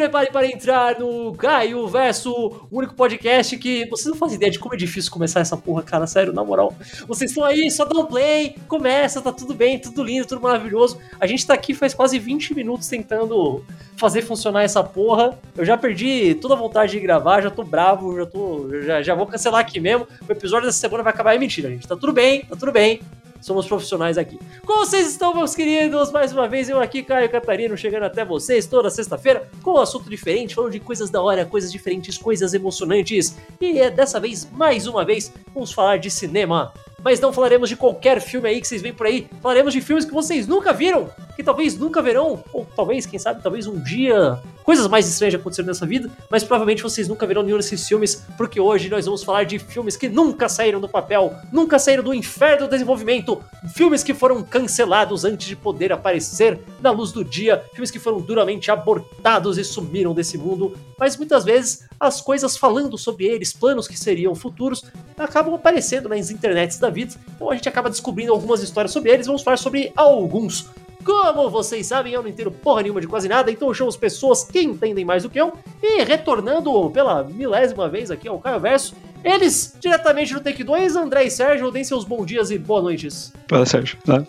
prepare para entrar no Caio Verso, o único podcast que. Vocês não fazem ideia de como é difícil começar essa porra, cara, sério, na moral. Vocês estão aí, só dá um play, começa, tá tudo bem, tudo lindo, tudo maravilhoso. A gente tá aqui faz quase 20 minutos tentando fazer funcionar essa porra. Eu já perdi toda a vontade de gravar, já tô bravo, já tô. Já, já vou cancelar aqui mesmo. O episódio dessa semana vai acabar. É mentira, gente. Tá tudo bem, tá tudo bem somos profissionais aqui. Como vocês estão, meus queridos? Mais uma vez, eu aqui, Caio Catarino, chegando até vocês toda sexta-feira com um assunto diferente, falando de coisas da hora, coisas diferentes, coisas emocionantes. E é dessa vez, mais uma vez, vamos falar de cinema mas não falaremos de qualquer filme aí que vocês veem por aí. Falaremos de filmes que vocês nunca viram, que talvez nunca verão, ou talvez, quem sabe, talvez um dia. Coisas mais estranhas aconteceram nessa vida, mas provavelmente vocês nunca verão nenhum desses filmes, porque hoje nós vamos falar de filmes que nunca saíram do papel, nunca saíram do inferno do desenvolvimento, filmes que foram cancelados antes de poder aparecer na luz do dia, filmes que foram duramente abortados e sumiram desse mundo, mas muitas vezes as coisas falando sobre eles, planos que seriam futuros, acabam aparecendo nas internets da vida. Então a gente acaba descobrindo algumas histórias sobre eles. Vamos falar sobre alguns. Como vocês sabem, eu não entendo porra nenhuma de quase nada, então eu chamo as pessoas que entendem mais do que eu. E retornando pela milésima vez aqui ao Caio Verso, eles, diretamente do Take 2, André e Sérgio, deem seus bons dias e boas noites. Fala, Sérgio. Tá?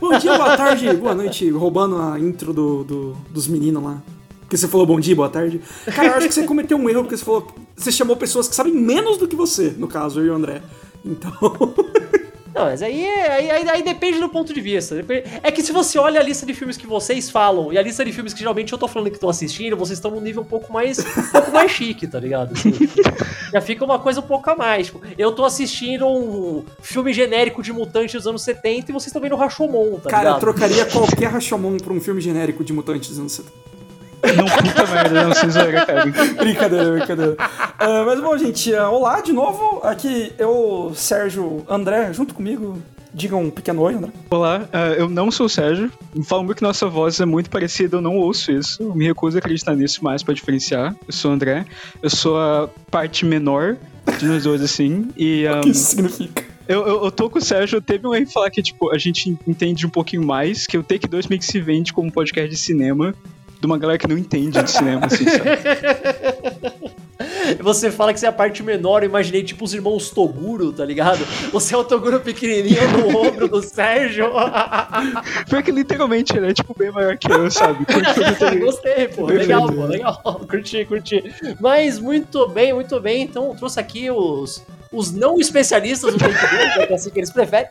bom dia, boa tarde, boa noite, roubando a intro do, do dos meninos lá. Porque você falou bom dia, boa tarde. Cara, eu acho que você cometeu um erro, porque você falou. Você chamou pessoas que sabem menos do que você, no caso, eu e o André. Então. Não, mas aí, aí, aí, aí, depende do ponto de vista. É que se você olha a lista de filmes que vocês falam e a lista de filmes que geralmente eu tô falando que estão assistindo, vocês estão num nível um pouco mais um pouco mais chique, tá ligado? Assim, já fica uma coisa um pouco a mais. Tipo, eu tô assistindo um filme genérico de mutantes dos anos 70 e vocês estão vendo o Rashomon, tá Cara, ligado? eu trocaria qualquer Rashomon pra um filme genérico de mutantes dos anos 70. Não, puta merda, não se zoeira, cara. brincadeira, brincadeira. Uh, mas bom, gente, uh, olá de novo. Aqui eu, Sérgio, André, junto comigo. Diga um pequeno oi, André. Olá, uh, eu não sou o Sérgio. Falam que nossa voz é muito parecida, eu não ouço isso. Eu me recuso a acreditar nisso mais pra diferenciar. Eu sou o André, eu sou a parte menor de nós dois, assim. E, um, o que isso significa? Eu, eu, eu, tô com o Sérgio, teve um aí falar que, tipo, a gente entende um pouquinho mais, que o Take 2 meio que se vende como podcast de cinema de uma galera que não entende de cinema, assim, sabe? Você fala que você é a parte menor, eu imaginei tipo os irmãos Toguro, tá ligado? Você é o Toguro pequenininho no ombro do Sérgio. Foi que literalmente ele é tipo bem maior que eu, sabe? Gostei, pô. Legal, pô. Legal. Curti, curti. Mas muito bem, muito bem. Então trouxe aqui os, os não especialistas do Take Two, que é assim que eles preferem.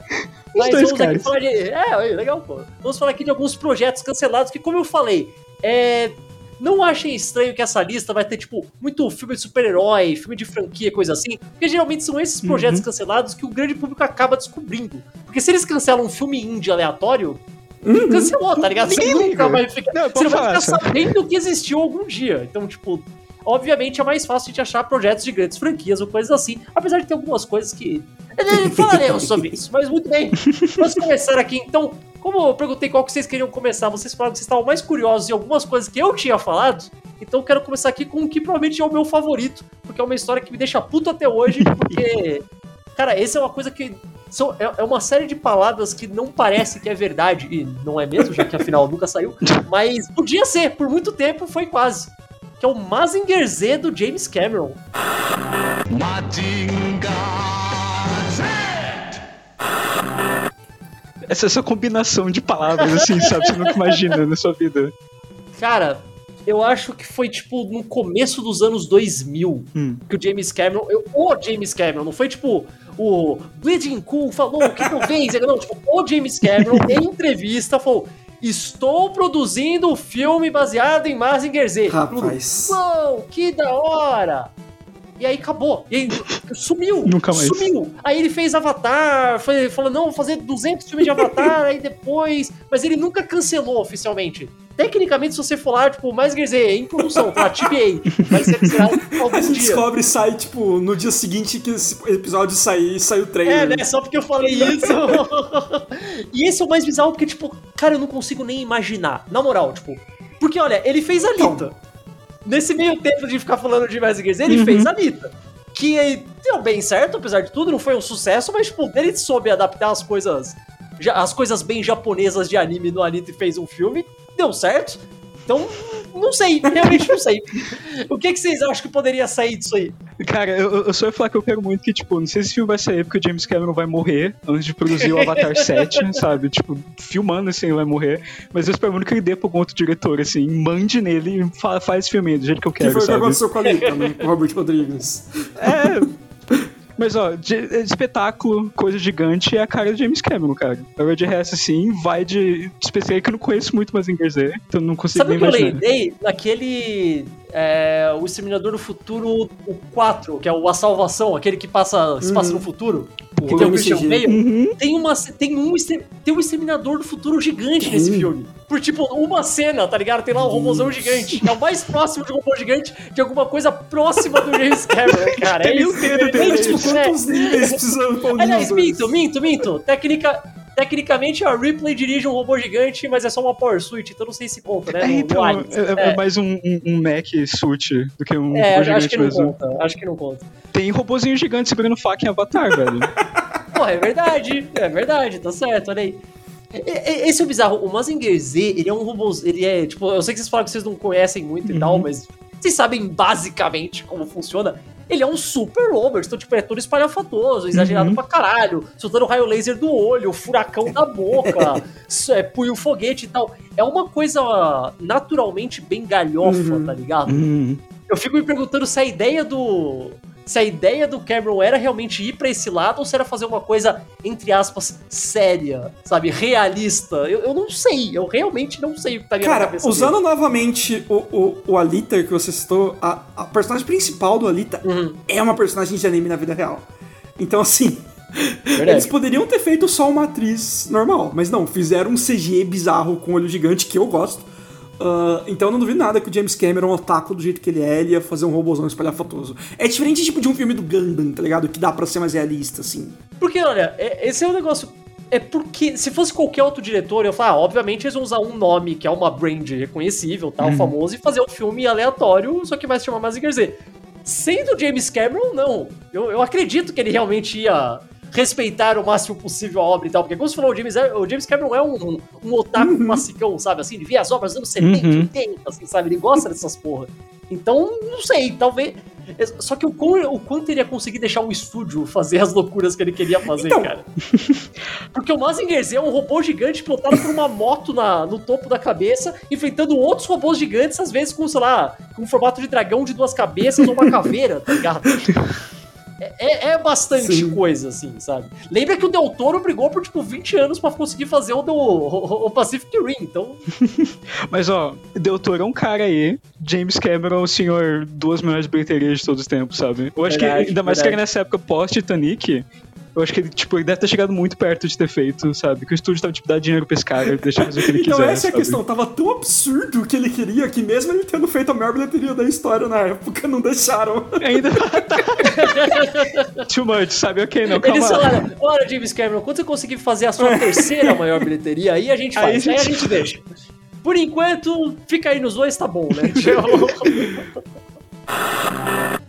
Mas vamos caras. aqui falar de. É, legal, pô. Vamos falar aqui de alguns projetos cancelados que, como eu falei, é, não achem estranho que essa lista vai ter, tipo, muito filme de super-herói, filme de franquia, coisa assim, porque geralmente são esses projetos uhum. cancelados que o grande público acaba descobrindo. Porque se eles cancelam um filme indie aleatório, uhum. cancelou, tá ligado? Você nunca vai ficar. Não, você não vai ficar sabendo que existiu algum dia. Então, tipo, obviamente é mais fácil de achar projetos de grandes franquias ou coisas assim, apesar de ter algumas coisas que. Falaremos sobre isso, mas muito bem. Vamos começar aqui então como eu perguntei qual que vocês queriam começar, vocês falaram que vocês estavam mais curiosos em algumas coisas que eu tinha falado, então eu quero começar aqui com o que provavelmente é o meu favorito, porque é uma história que me deixa puto até hoje, porque, cara, essa é uma coisa que são, é, é, uma série de palavras que não parece que é verdade, e não é mesmo, já que afinal nunca saiu, mas podia ser, por muito tempo foi quase. Que é o Mazinger Z do James Cameron. Mazinger! Essa, essa combinação de palavras, assim, sabe? Você nunca imagina na sua vida. Cara, eu acho que foi, tipo, no começo dos anos 2000 hum. que o James Cameron. Eu, o James Cameron, não foi tipo o Bleeding Cool falou que talvez. não, tipo, o James Cameron, em entrevista, falou. Estou produzindo um filme baseado em Mazinger Z. Rapaz. Uou, que da hora! E aí acabou. E aí sumiu. Nunca mais. Sumiu. Aí ele fez Avatar, foi, falou, não, vou fazer 200 filmes de Avatar, aí depois... Mas ele nunca cancelou oficialmente. Tecnicamente, se você for lá, tipo, mais quer dizer, em produção, tá? TBA. Vai ser algum dia. descobre e sai, tipo, no dia seguinte que esse episódio sair, sai o trailer. É, né? Só porque eu falei isso. e esse é o mais bizarro, porque, tipo, cara, eu não consigo nem imaginar. Na moral, tipo... Porque, olha, ele fez a Lita nesse meio tempo de ficar falando de Magic Gears, ele uhum. fez a Nita. Que deu bem certo, apesar de tudo, não foi um sucesso, mas, tipo, ele soube adaptar as coisas. As coisas bem japonesas de anime no Anita e fez um filme, deu certo. Então, não sei, realmente não sei. O que, que vocês acham que poderia sair disso aí? Cara, eu, eu só ia falar que eu quero muito que, tipo, não sei se esse filme vai sair porque o James Cameron vai morrer antes de produzir o Avatar 7, sabe? Tipo, filmando assim, ele vai morrer. Mas eu espero muito que ele dê pra algum outro diretor, assim, mande nele e fa faz esse filme do jeito que eu quero, que foi o que aconteceu com a Lita, né? Com o Robert Rodrigues. É. Mas, ó, de, espetáculo, coisa gigante é a cara do James Cameron, cara. Agora de resto, assim, vai de. Especial que eu não conheço muito Mazinger Z, então não consigo Sabe nem o que eu imaginar. lembrei? Naquele. É, o Exterminador do Futuro, o 4, que é o A Salvação, aquele que passa, se passa no futuro. Que tem o Christian. Bale. Uhum. Tem, uma, tem, um, tem um Exterminador do Futuro gigante nesse Tem. filme. Por tipo, uma cena, tá ligado? Tem lá um robôzão gigante. É o mais próximo de um robô gigante de alguma coisa próxima do James Cameron, cara. É Tem isso. É dele, isso, Tipo, quantos níveis precisam pra unir Aliás, minto, minto, minto. Tecnica, tecnicamente a Ripley dirige um robô gigante, mas é só uma Power Suite, então não sei se conta, né? É, então, Aliens. é, é mais um, um, um Mac suit do que um É, robô acho gigante que não mesmo. conta. Acho que não conta. Tem robôzinho gigante segurando faca em Avatar, velho. Porra, é verdade. É verdade, tá certo, olha aí. Esse é o bizarro. O Mazinger Z, ele é um robô. Ele é, tipo, eu sei que vocês falam que vocês não conhecem muito e tal, mas vocês sabem basicamente como funciona. Ele é um super Robert, então, tipo, é todo espalhafatoso, exagerado Uhum. pra caralho, soltando raio laser do olho, furacão da boca, é, punho foguete e tal. É uma coisa naturalmente bem galhofa, Uhum. tá ligado? Hum. Eu fico me perguntando se a ideia do. Se a ideia do Cameron era realmente ir pra esse lado ou se era fazer uma coisa, entre aspas, séria, sabe? Realista. Eu, eu não sei, eu realmente não sei o que na Cara, cabeça usando novamente o, o, o Alita que você citou, a, a personagem principal do Alita dele. Uhum, é uma personagem de anime na vida real. Então, assim, verdade. eles poderiam ter feito só uma atriz normal, mas não, fizeram um CG bizarro com olho gigante que eu gosto. Ah, então eu não duvido nada que o James Cameron, otaku do jeito que ele é, ele ia fazer um robôzão espalhafatoso. É diferente tipo de um filme do Gundam, tá ligado? Que dá pra ser mais realista, assim. Porque, olha, é- esse é um negócio. É porque, se fosse qualquer outro diretor, eu falar, ah, obviamente eles vão usar um nome que é uma brand reconhecível, tal, famoso, e fazer um filme aleatório, só que vai se chamar Mazinger Z. Sendo James Cameron, não. Eu, eu acredito que ele realmente ia respeitar o máximo possível a obra e tal, porque como você falou, o James, o James Cameron é um, um otaku massicão, sabe, assim, de ver as obras dos anos 70, Uhum. 80, assim, sabe, ele gosta dessas porra. Então, não sei, talvez... Só que o, quão- o quanto ele ia conseguir deixar um estúdio fazer as loucuras que ele queria fazer, Então. cara. Porque o Mazinger Z é um robô gigante pilotado por uma moto na, no topo da cabeça, enfrentando outros robôs gigantes, às vezes com, sei lá, com um formato de dragão de duas cabeças ou uma caveira, tá ligado? É, é- é bastante Sim. coisa, assim, sabe? Lembra que o Del Toro brigou por, tipo, 20 anos pra conseguir fazer o, do, o, o Pacific Rim, então... Mas, ó, Del Toro é um cara aí, James Cameron, o senhor duas maiores bilheterias de todos os tempos, sabe? Eu acho Verdade, que, ainda mais que verdade. era nessa época pós-Titanic, eu acho que ele, tipo, ele deve ter chegado muito perto de ter feito, sabe? Que o estúdio tava, tipo, dar dinheiro pra esse cara, deixar fazer o que ele quiser, Então essa é a sabe? questão, tava tão absurdo o que ele queria que mesmo ele tendo feito a maior bilheteria da história na época, não deixaram. Ainda Too much, sabe? Ok, não, calma Eles falaram, olha, James Cameron, quando você conseguir fazer a sua terceira maior bilheteria, aí a gente Aí faz, a aí a gente- gente deixa. Por enquanto, fica aí nos dois, tá bom, né?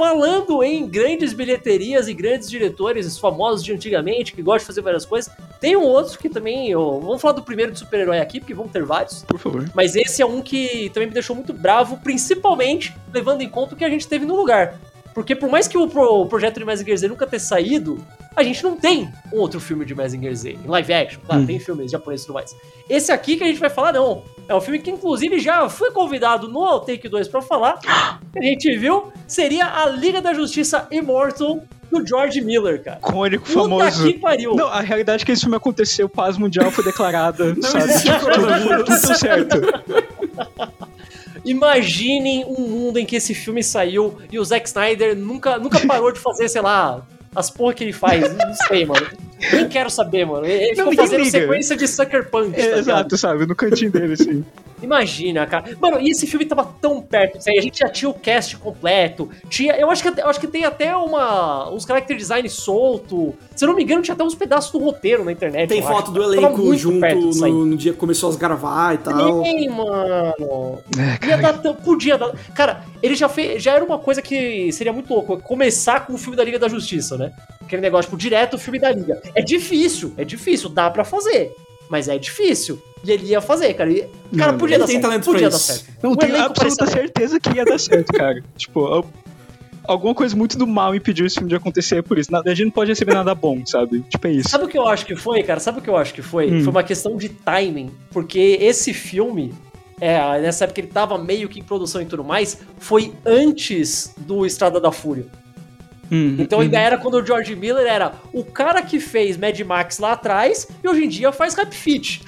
Falando em grandes bilheterias e grandes diretores famosos de antigamente, que gostam de fazer várias coisas, tem um outro que também. ó, vamos falar do primeiro de super-herói aqui, porque vão ter vários. Por favor. Mas esse é um que também me deixou muito bravo, principalmente levando em conta o que a gente teve no lugar. Porque por mais que o, pro- o projeto de Mazinger Z nunca ter saído, a gente não tem um outro filme de Mazinger Z em live action. Claro, Hum. tem filmes japoneses e tudo mais. Esse aqui que a gente vai falar, não. É um filme que, inclusive, já foi convidado no Take 2 pra falar. que a gente viu, seria a Liga da Justiça Immortal do George Miller, cara. Icônico, Puta famoso. que pariu. Não, a realidade é que esse filme aconteceu, paz mundial foi declarada, sabe? existe Tipo, tudo deu certo. Imaginem um mundo em que esse filme saiu e o Zack Snyder nunca, nunca parou de fazer, sei lá, as porra que ele faz. Não sei, mano. Nem quero saber, mano. Ele Não, ficou fazendo liga. sequência de Sucker Punch. tá É, ligado? exato, sabe? No cantinho dele, assim. Imagina, cara. Mano, e esse filme tava tão perto disso aí. A gente já tinha o cast completo. Tinha. Eu acho que, eu acho que tem até uma, uns character design solto. Se eu não me engano, tinha até uns pedaços do roteiro na internet. Tem foto acho. do elenco junto no, no dia que começou a gravar e tal. Tem, mano. É, Ia dar tão- podia dar. Cara, ele já fez. Já era uma coisa que seria muito louco. Começar com o filme da Liga da Justiça, né? Aquele negócio, tipo, direto o filme da Liga. É difícil, é difícil, dá pra fazer. Mas é difícil. E ele ia fazer, cara. E, cara, Não, podia dar tem certo. talento pra Podia dar isso. certo. Não, O tenho absoluta certeza que ia dar certo, cara. tipo, al- alguma coisa muito do mal impediu esse filme de acontecer por isso. Nada, a gente não pode receber nada bom, sabe? Tipo, é isso. Sabe o que eu acho que foi, cara? Sabe o que eu acho que foi? Hum. Foi uma questão de timing. Porque esse filme, é, nessa época ele tava meio que em produção e tudo mais, foi antes do Estrada da Fúria. Hum, Então hum. ainda era quando o George Miller era o cara que fez Mad Max lá atrás e hoje em dia faz Rap Fit.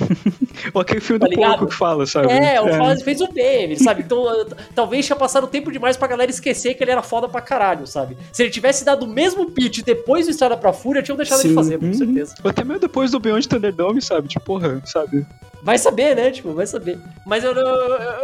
Ou aquele filme tá do ligado? porco que fala, sabe? É, o Faz fez o Baby, sabe? Então t- talvez tinha passado tempo demais pra galera esquecer que ele era foda pra caralho, sabe? Se ele tivesse dado o mesmo pitch depois do Estrada pra Fúria, tinham deixado Sim. ele fazer, com Uhum. certeza. Ou até mesmo depois do Beyond Thunderdome, sabe? Tipo, porra, sabe? Vai saber, né? Tipo, vai saber. Mas eu, eu,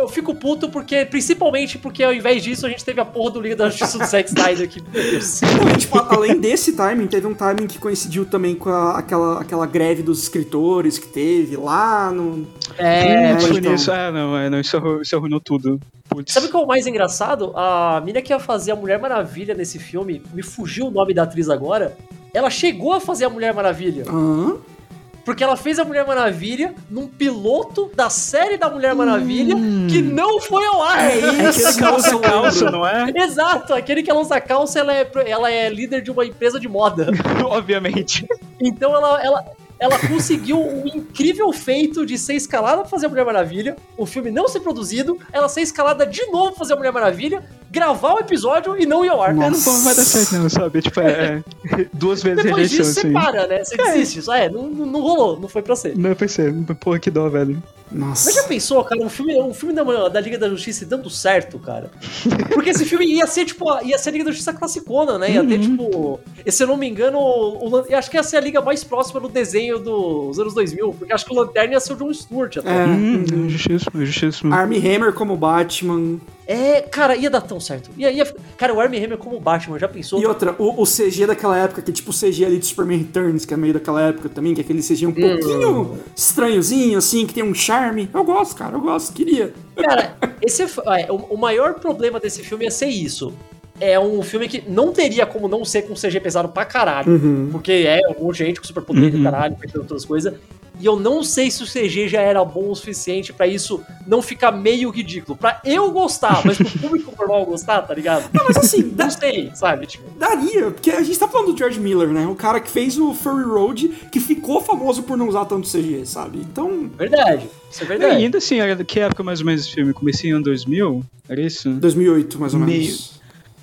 eu fico puto porque, principalmente porque ao invés disso, a gente teve a porra do Liga da Justiça do Zack Snyder aqui. Meu Deus. Não, e, tipo, além desse timing, teve um timing que coincidiu também com a- aquela, aquela greve dos escritores que teve lá no. É, É, Foi então. nisso. Ah, não, é, não isso, isso arruinou tudo. Putz. Sabe o que é o mais engraçado? A mina que ia fazer a Mulher Maravilha nesse filme, me fugiu o nome da atriz agora. Ela chegou a fazer a Mulher Maravilha. Hã? Porque ela fez a Mulher Maravilha num piloto da série da Mulher Maravilha que não foi ao ar. É Aquele isso, que ela nossa, usa eu calça, lembro. não é? Exato, aquele que ela usa calça, ela é, ela é líder de uma empresa de moda. Obviamente. Então ela, ela, ela conseguiu o incrível feito de ser escalada pra fazer a Mulher Maravilha, o filme não ser produzido, ela ser escalada de novo pra fazer a Mulher Maravilha, gravar o episódio e não ir ao ar. É, não vai dar certo, não, sabe? Tipo, é, é duas vezes Depois rejeição, disso, você assim. para, né? Você desiste. Só é, não, não rolou, não foi pra ser. Não, eu pensei, porra, que dó, velho. Mas já Nossa. pensou, cara, um filme, um filme da, da Liga da Justiça dando certo, cara? Porque esse filme ia ser, tipo, a- ia ser a Liga da Justiça classicona, né? Ia ter, tipo. e Se eu não me engano, o, o acho que ia ser a liga mais próxima do desenho dos anos 2000, porque acho que o Lanterna ia ser o John Stewart até. É, Hum, uhum. justíssimo, justíssimo. Armie Hammer como Batman. É, cara, ia dar tão certo. Ia, ia, cara, o Armie Hammer como Batman, já pensou? E outra, o, o CG daquela época, que é tipo o CG ali de Superman Returns, que é meio daquela época também, que é aquele CG um pouquinho estranhozinho, assim, que tem um charme. Eu gosto, cara, eu gosto, queria. Cara, esse é, é, o, o maior problema desse filme ia ser isso. É um filme que não teria como não ser com CG pesado pra caralho. Uhum. Porque é um monte de gente com superpoder do Uhum. caralho, fazendo outras coisas. E eu não sei se o CG já era bom o suficiente pra isso não ficar meio ridículo. Pra eu gostar, mas pro público normal gostar, tá ligado? Não, mas assim, Não sei, sabe? Tipo, daria, porque a gente tá falando do George Miller, né? O cara que fez o Furry Road, que ficou famoso por não usar tanto CG, sabe? Então, verdade. Isso é E verdade. ainda assim, era que época mais ou menos esse filme? Comecei em ano 2000? Era isso? 2008, mais ou Meio.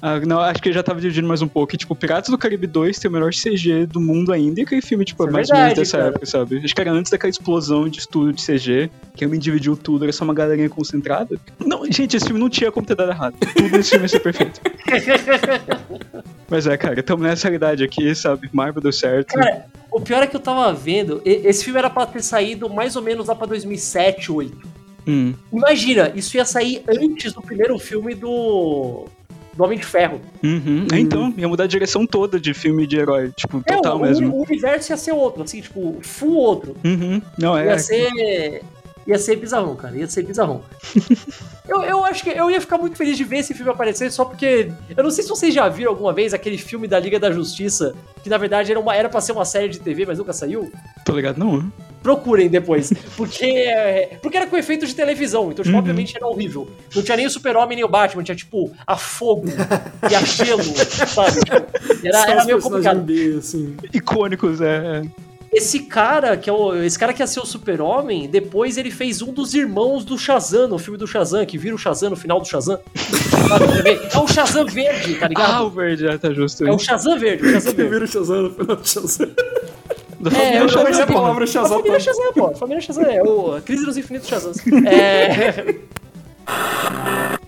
Ah, não, acho que eu já tava dividindo mais um pouco. E, tipo, Piratas do Caribe 2 tem o melhor CG do mundo ainda. E aquele filme, tipo, é é mais ou menos dessa cara. época, sabe? Acho que era antes daquela explosão de estudo de CG, que me dividiu tudo, era só uma galerinha concentrada. Não, gente, esse filme não tinha como ter dado errado. Tudo nesse filme ia ser perfeito. Mas é, cara, estamos nessa realidade aqui, sabe? Marvel deu certo. Cara, o pior é que eu tava vendo, esse filme era pra ter saído mais ou menos lá pra 2007, 2008. Hum. Imagina, isso ia sair antes do primeiro filme do. Do Homem de Ferro. Uhum. É, então, ia mudar a direção toda de filme de herói, tipo, É, total o, mesmo. o universo ia ser outro, assim, tipo, full outro. Uhum. Não, é. Ia ser. Ia ser bizarrão, cara. Ia ser bizarrão. eu, eu acho que eu ia ficar muito feliz de ver esse filme aparecer, só porque. Eu não sei se vocês já viram alguma vez aquele filme da Liga da Justiça, que na verdade era, uma, era pra ser uma série de TV, mas nunca saiu. Tô ligado, não. Procurem depois. Porque. Porque era com efeito de televisão, então, tipo, obviamente era horrível. Não tinha nem o Super-Homem nem o Batman, tinha, tipo, a fogo e a gelo, sabe? Era, Só era os meio complicado. B, assim. Icônicos, é. é. Esse cara, que é o, esse cara que ia ser o super-homem, depois ele fez um dos irmãos do Shazam, no filme do Shazam, que vira o Shazam no final do Shazam. É o Shazam verde, tá Ah, ligado? o verde, já tá justo. É o Shazam verde, o Shazam Que verde. vira o Shazam no final do Shazam. Da É, família eu Shazam, conheci a palavra A Shazam. família Shazam, pô. A família Shazam é o a Crise dos Infinitos Shazams. É...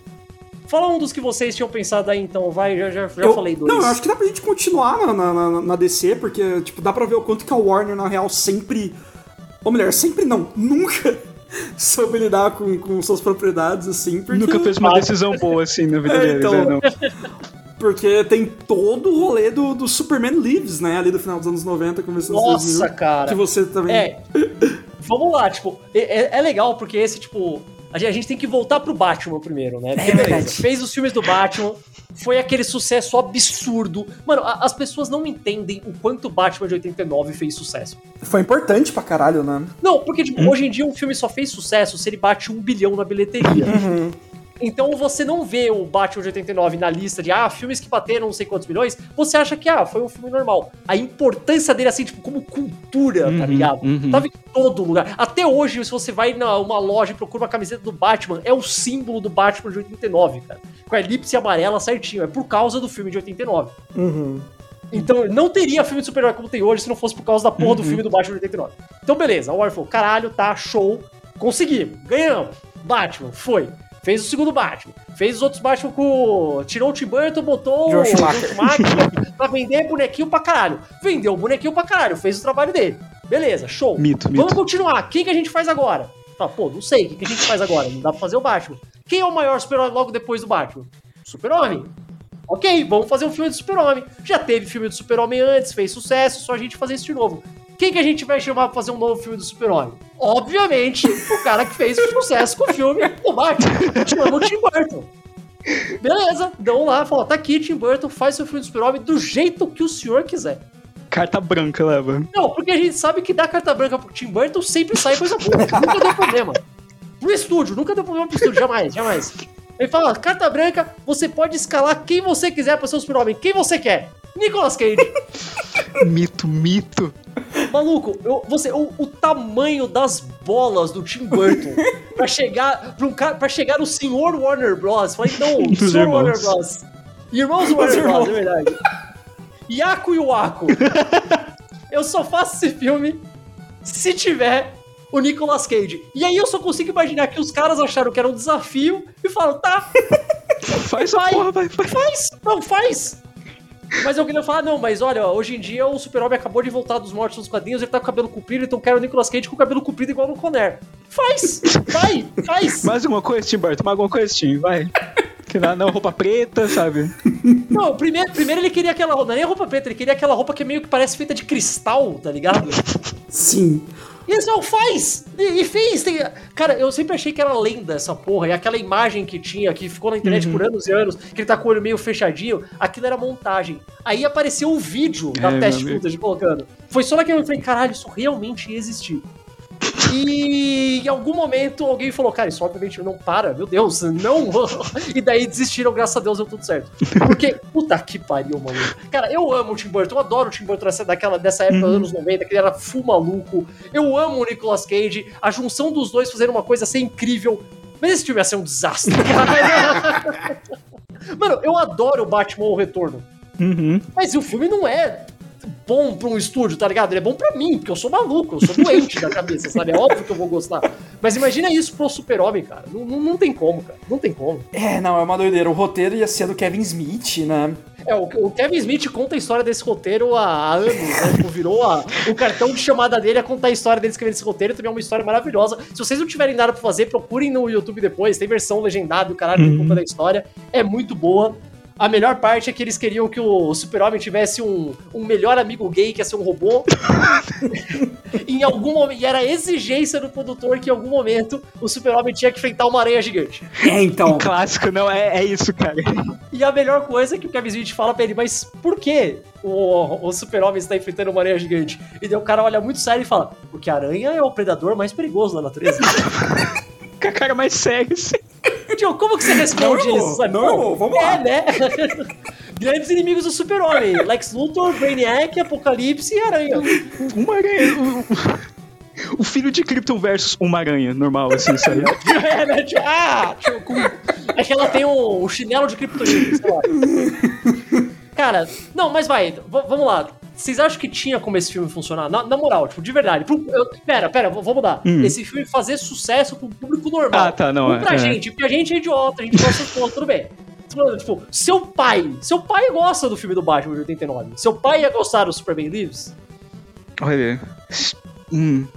Fala um dos que vocês tinham pensado aí, então. Vai, já, já, já Eu- falei dois. Não, eu acho que dá pra gente continuar na, na, na- na DC, porque, tipo, dá pra ver o quanto que a Warner, na real, sempre. Ou melhor, sempre não, nunca soube lidar com, com suas propriedades, assim, porque. Nunca fez uma decisão boa assim na vida É, deles, então. é, não. Porque tem todo o rolê do, do Superman Lives, né? Ali do final dos anos 90, começo dos anos Nossa, 2000. cara. Que você também. É. Vamos lá, tipo, é, é- é legal porque esse, tipo. A gente, a gente tem que voltar pro Batman primeiro, né? Porque, beleza, verdade. Fez os filmes do Batman, foi aquele sucesso absurdo. Mano, a- as pessoas não entendem o quanto Batman de 89 fez sucesso. Foi importante pra caralho, né? Não, porque, tipo, hoje em dia um filme só fez sucesso se ele bate um bilhão na bilheteria. Então você não vê o Batman de 89 na lista de, ah, filmes que bateram não sei quantos milhões, você acha que, ah, foi um filme normal. A importância dele, assim, tipo, como cultura, tá Uhum, ligado? uhum. Tava em todo lugar. Até hoje, se você vai numa loja e procura uma camiseta do Batman, é o símbolo do Batman de 89, cara. Com a elipse amarela certinho. É por causa do filme de 89. Uhum. Então, não teria filme de super-herói como tem hoje se não fosse por causa da porra do filme do Batman de 89. Então, beleza. A Warner falou, caralho, tá, show. Conseguimos. Ganhamos. Batman, foi. Fez o segundo Batman. Fez os outros Batman com... Tirou o Tim Burton, botou Joel o Schumacher. Schumacher pra vender bonequinho pra caralho. Vendeu o bonequinho pra caralho. Fez o trabalho dele. Beleza, show. Mito, Vamos mito. continuar. Quem que a gente faz agora? Tá, pô, não sei. O que, que a gente faz agora? Não dá pra fazer o Batman. Quem é o maior super-herói logo depois do Batman? Super-Homem. Ok, vamos fazer um filme do Super-Homem. Já teve filme do Super-Homem antes, fez sucesso, só a gente fazer isso de novo. Quem que a gente vai chamar pra fazer um novo filme do Super-Homem? Obviamente, o cara que fez sucesso com o filme, o Batman. Chama o Tim Burton. Beleza, dão lá, fala, tá aqui, Tim Burton, faz seu filme do Super-Homem do jeito que o senhor quiser. Carta branca leva. Não, porque a gente sabe que dar carta branca pro Tim Burton sempre sai coisa boa. nunca deu problema. Pro estúdio, nunca deu problema pro estúdio, jamais, jamais. Ele fala, carta branca, você pode escalar quem você quiser pra ser o super-homem. Quem você quer? Nicolas Cage. Mito, mito. Maluco, eu- você, o, o tamanho das bolas do Tim Burton pra chegar, pra, um pra chegar no senhor Warner Bros. Falei, não, o Dos senhor irmãos. Warner Bros. Irmãos Warner irmãos. Bros, é verdade. Iaco e o Aco. Eu só faço esse filme se tiver o Nicolas Cage. E aí eu só consigo imaginar que os caras acharam que era um desafio e falaram, tá, Faz a Vai. porra, vai, vai. faz, não, faz. Mas eu queria falar, não, mas olha, hoje em dia o Super-Homem acabou de voltar dos mortos nos quadrinhos, ele tá com o cabelo comprido, então quero o Nicolas Cage com o cabelo comprido igual no Conner. Faz! Vai! Faz! Mais uma coisa, Tim Burton, mais alguma coisa, Tim, vai. Que dá não, roupa preta, sabe? Não, primeiro, primeiro ele queria aquela roupa, não é nem roupa preta, ele queria aquela roupa que meio que parece feita de cristal, tá ligado? Sim. E eles não faz! E, e fez! tem- Cara, eu sempre achei que era lenda essa porra. E aquela imagem que tinha, que ficou na internet por anos e anos, que ele tá com o olho meio fechadinho, aquilo era montagem. Aí apareceu o vídeo da É, teste footage colocando. Foi só naquele que eu falei, caralho, isso realmente ia existir. E em algum momento alguém falou, cara, isso obviamente não para, meu Deus, não. E daí desistiram, graças a Deus deu tudo certo. Porque, puta que pariu, maluco. Cara, eu amo o Tim Burton, eu adoro o Tim Burton dessa, daquela, dessa época, anos 90, que ele era full maluco. Eu amo o Nicolas Cage, a junção dos dois fazendo uma coisa assim incrível. Mas esse filme ia ser um desastre, cara. Mano, eu adoro o Batman o Retorno. Uhum. Mas o filme não é bom pra um estúdio, tá ligado? Ele é bom pra mim, porque eu sou maluco, eu sou doente da cabeça, sabe? É óbvio que eu vou gostar. Mas imagina isso pro super-homem, cara. Não, não, não tem como, cara. Não tem como. É, não, é uma doideira. O roteiro ia ser do Kevin Smith, né? É, o, o Kevin Smith conta a história desse roteiro há, anos, né? Tipo, virou a- o cartão de chamada dele a contar a história dele escrevendo esse roteiro. Também é uma história maravilhosa. Se vocês não tiverem nada pra fazer, procurem no YouTube depois. Tem versão legendada, o caralho Uhum. uhum. contando a história. É muito boa. A melhor parte é que eles queriam que o Super-Homem tivesse um, um melhor amigo gay, que ia ser um robô. em algum momento. E era exigência do produtor que em algum momento o Super-Homem tinha que enfrentar uma aranha gigante. É, então. Clássico, não, é, é isso, cara. E a melhor coisa é que o Kevin Smith fala pra ele, mas por que o, o super-homem está enfrentando uma aranha gigante? E daí o cara olha muito sério e fala, porque a aranha é o predador mais perigoso da natureza. Com a cara mais séria, assim. Tio, como que você responde Não, isso? sabe? não, vamos é, lá. né? Grandes inimigos do super-homem. Lex Luthor, Brainiac, Apocalipse e Aranha. Uma aranha. O, o filho de Krypton versus uma aranha, normal, assim, sabe? É, né? Tio, ah, tio, com... É que ela tem um, um chinelo de kryptonita, sei lá. Cara, não, mas vai, vamos lá. Vocês acham que tinha como esse filme funcionar? Na, na moral, tipo, de verdade. Pro- eu- pera, pera, vou, vou mudar. Hum. Esse filme fazer sucesso pro público normal. Ah, tá, não, pra é, é. gente, porque a gente é idiota, a gente gosta de ponto, tudo bem. Tipo, seu pai, seu pai gosta do filme do Batman de 89. Seu pai ia gostar do Superman Lives? Olha. Hum.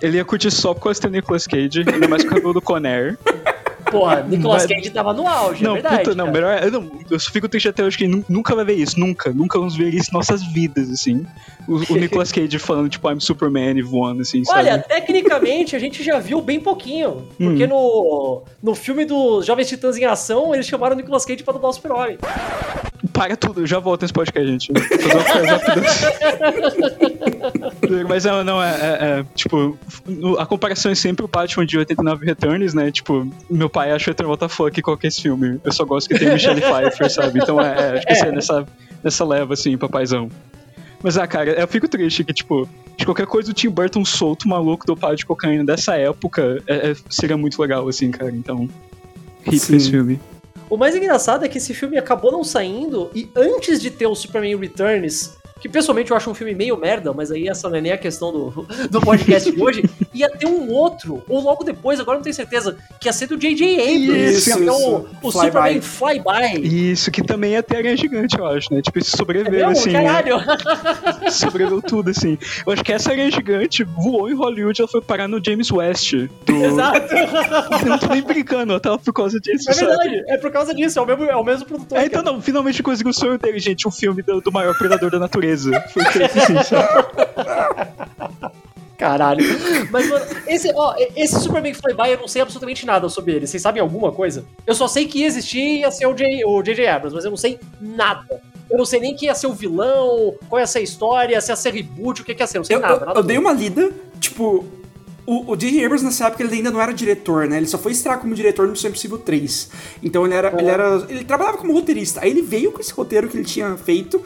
Ele ia curtir só por causa do Nicolas Cage, ainda mais com o cabelo do Conair. porra, Nicolas Cage tava no auge, é Não, verdade. puta, não, cara. melhor. Eu, não, eu só fico triste até hoje que nu- nunca vai ver isso, nunca. Nunca vamos ver isso em nossas vidas, assim. O, o Nicolas Cage falando, tipo, I'm Superman e voando, assim, Olha, sabe? tecnicamente a gente já viu bem pouquinho. Hum. Porque no, no filme dos Jovens Titãs em Ação, eles chamaram o Nicolas Cage pra dublar o Super-Homem. Para tudo, eu já volto nesse podcast, gente. Fazer uma. Mas não, não, é, é- é, tipo, a comparação é sempre o Batman de 89 Returns, né? Tipo, meu pai acha Eternal what the fuck qual que é esse filme. Eu só gosto que tem Michelle Pfeiffer, sabe? Então é, é, acho que esse é nessa, nessa leva, assim, papaizão. Mas, ah, cara, eu fico triste que, tipo, de qualquer coisa o Tim Burton solto, maluco, dopado de cocaína dessa época, é- é- seria muito legal, assim, cara. Então, pra esse filme. O mais engraçado é que esse filme acabou não saindo e antes de ter o Superman Returns, que pessoalmente eu acho um filme meio merda, mas aí essa não é nem a questão do, do podcast de hoje, ia ter um outro, ou logo depois, agora não tenho certeza, que ia ser do J.J. Abrams, Isso, que é o, isso. o Flyby. Superman Flyby. Isso, que também é até aranha gigante, eu acho, né? Tipo, esse É sobreviveu, mesmo? assim. né? Caralho! sobreviveu tudo, assim. Eu acho que essa aranha gigante voou em Hollywood, ela foi parar no James West. Do... Exato! Eu não tô nem brincando, ela tava por causa disso, É sabe? verdade, é por causa disso, é o mesmo, é o mesmo produtor. É, então não, finalmente conseguiu o sonho dele, gente, um filme do, do maior predador da natureza. Foi feito assim? Caralho. Mas, mano, esse, ó, esse Superman Flyby eu não sei absolutamente nada sobre ele. Vocês sabem alguma coisa? Eu só sei que ia existir e ia ser o J- o J.J. Abrams, mas eu não sei nada. Eu não sei nem quem ia ser o vilão, qual ia ser a história, se ia ser reboot, o que que ia ser. Eu não sei Eu, nada. eu- nada eu dei uma lida, tipo. O, o J.J. Abrams nessa época ele ainda não era diretor, né? Ele só foi estrear como diretor no Missão Impossível 3. Então ele era, ele era. Ele trabalhava como roteirista. Aí ele veio com esse roteiro que ele tinha feito.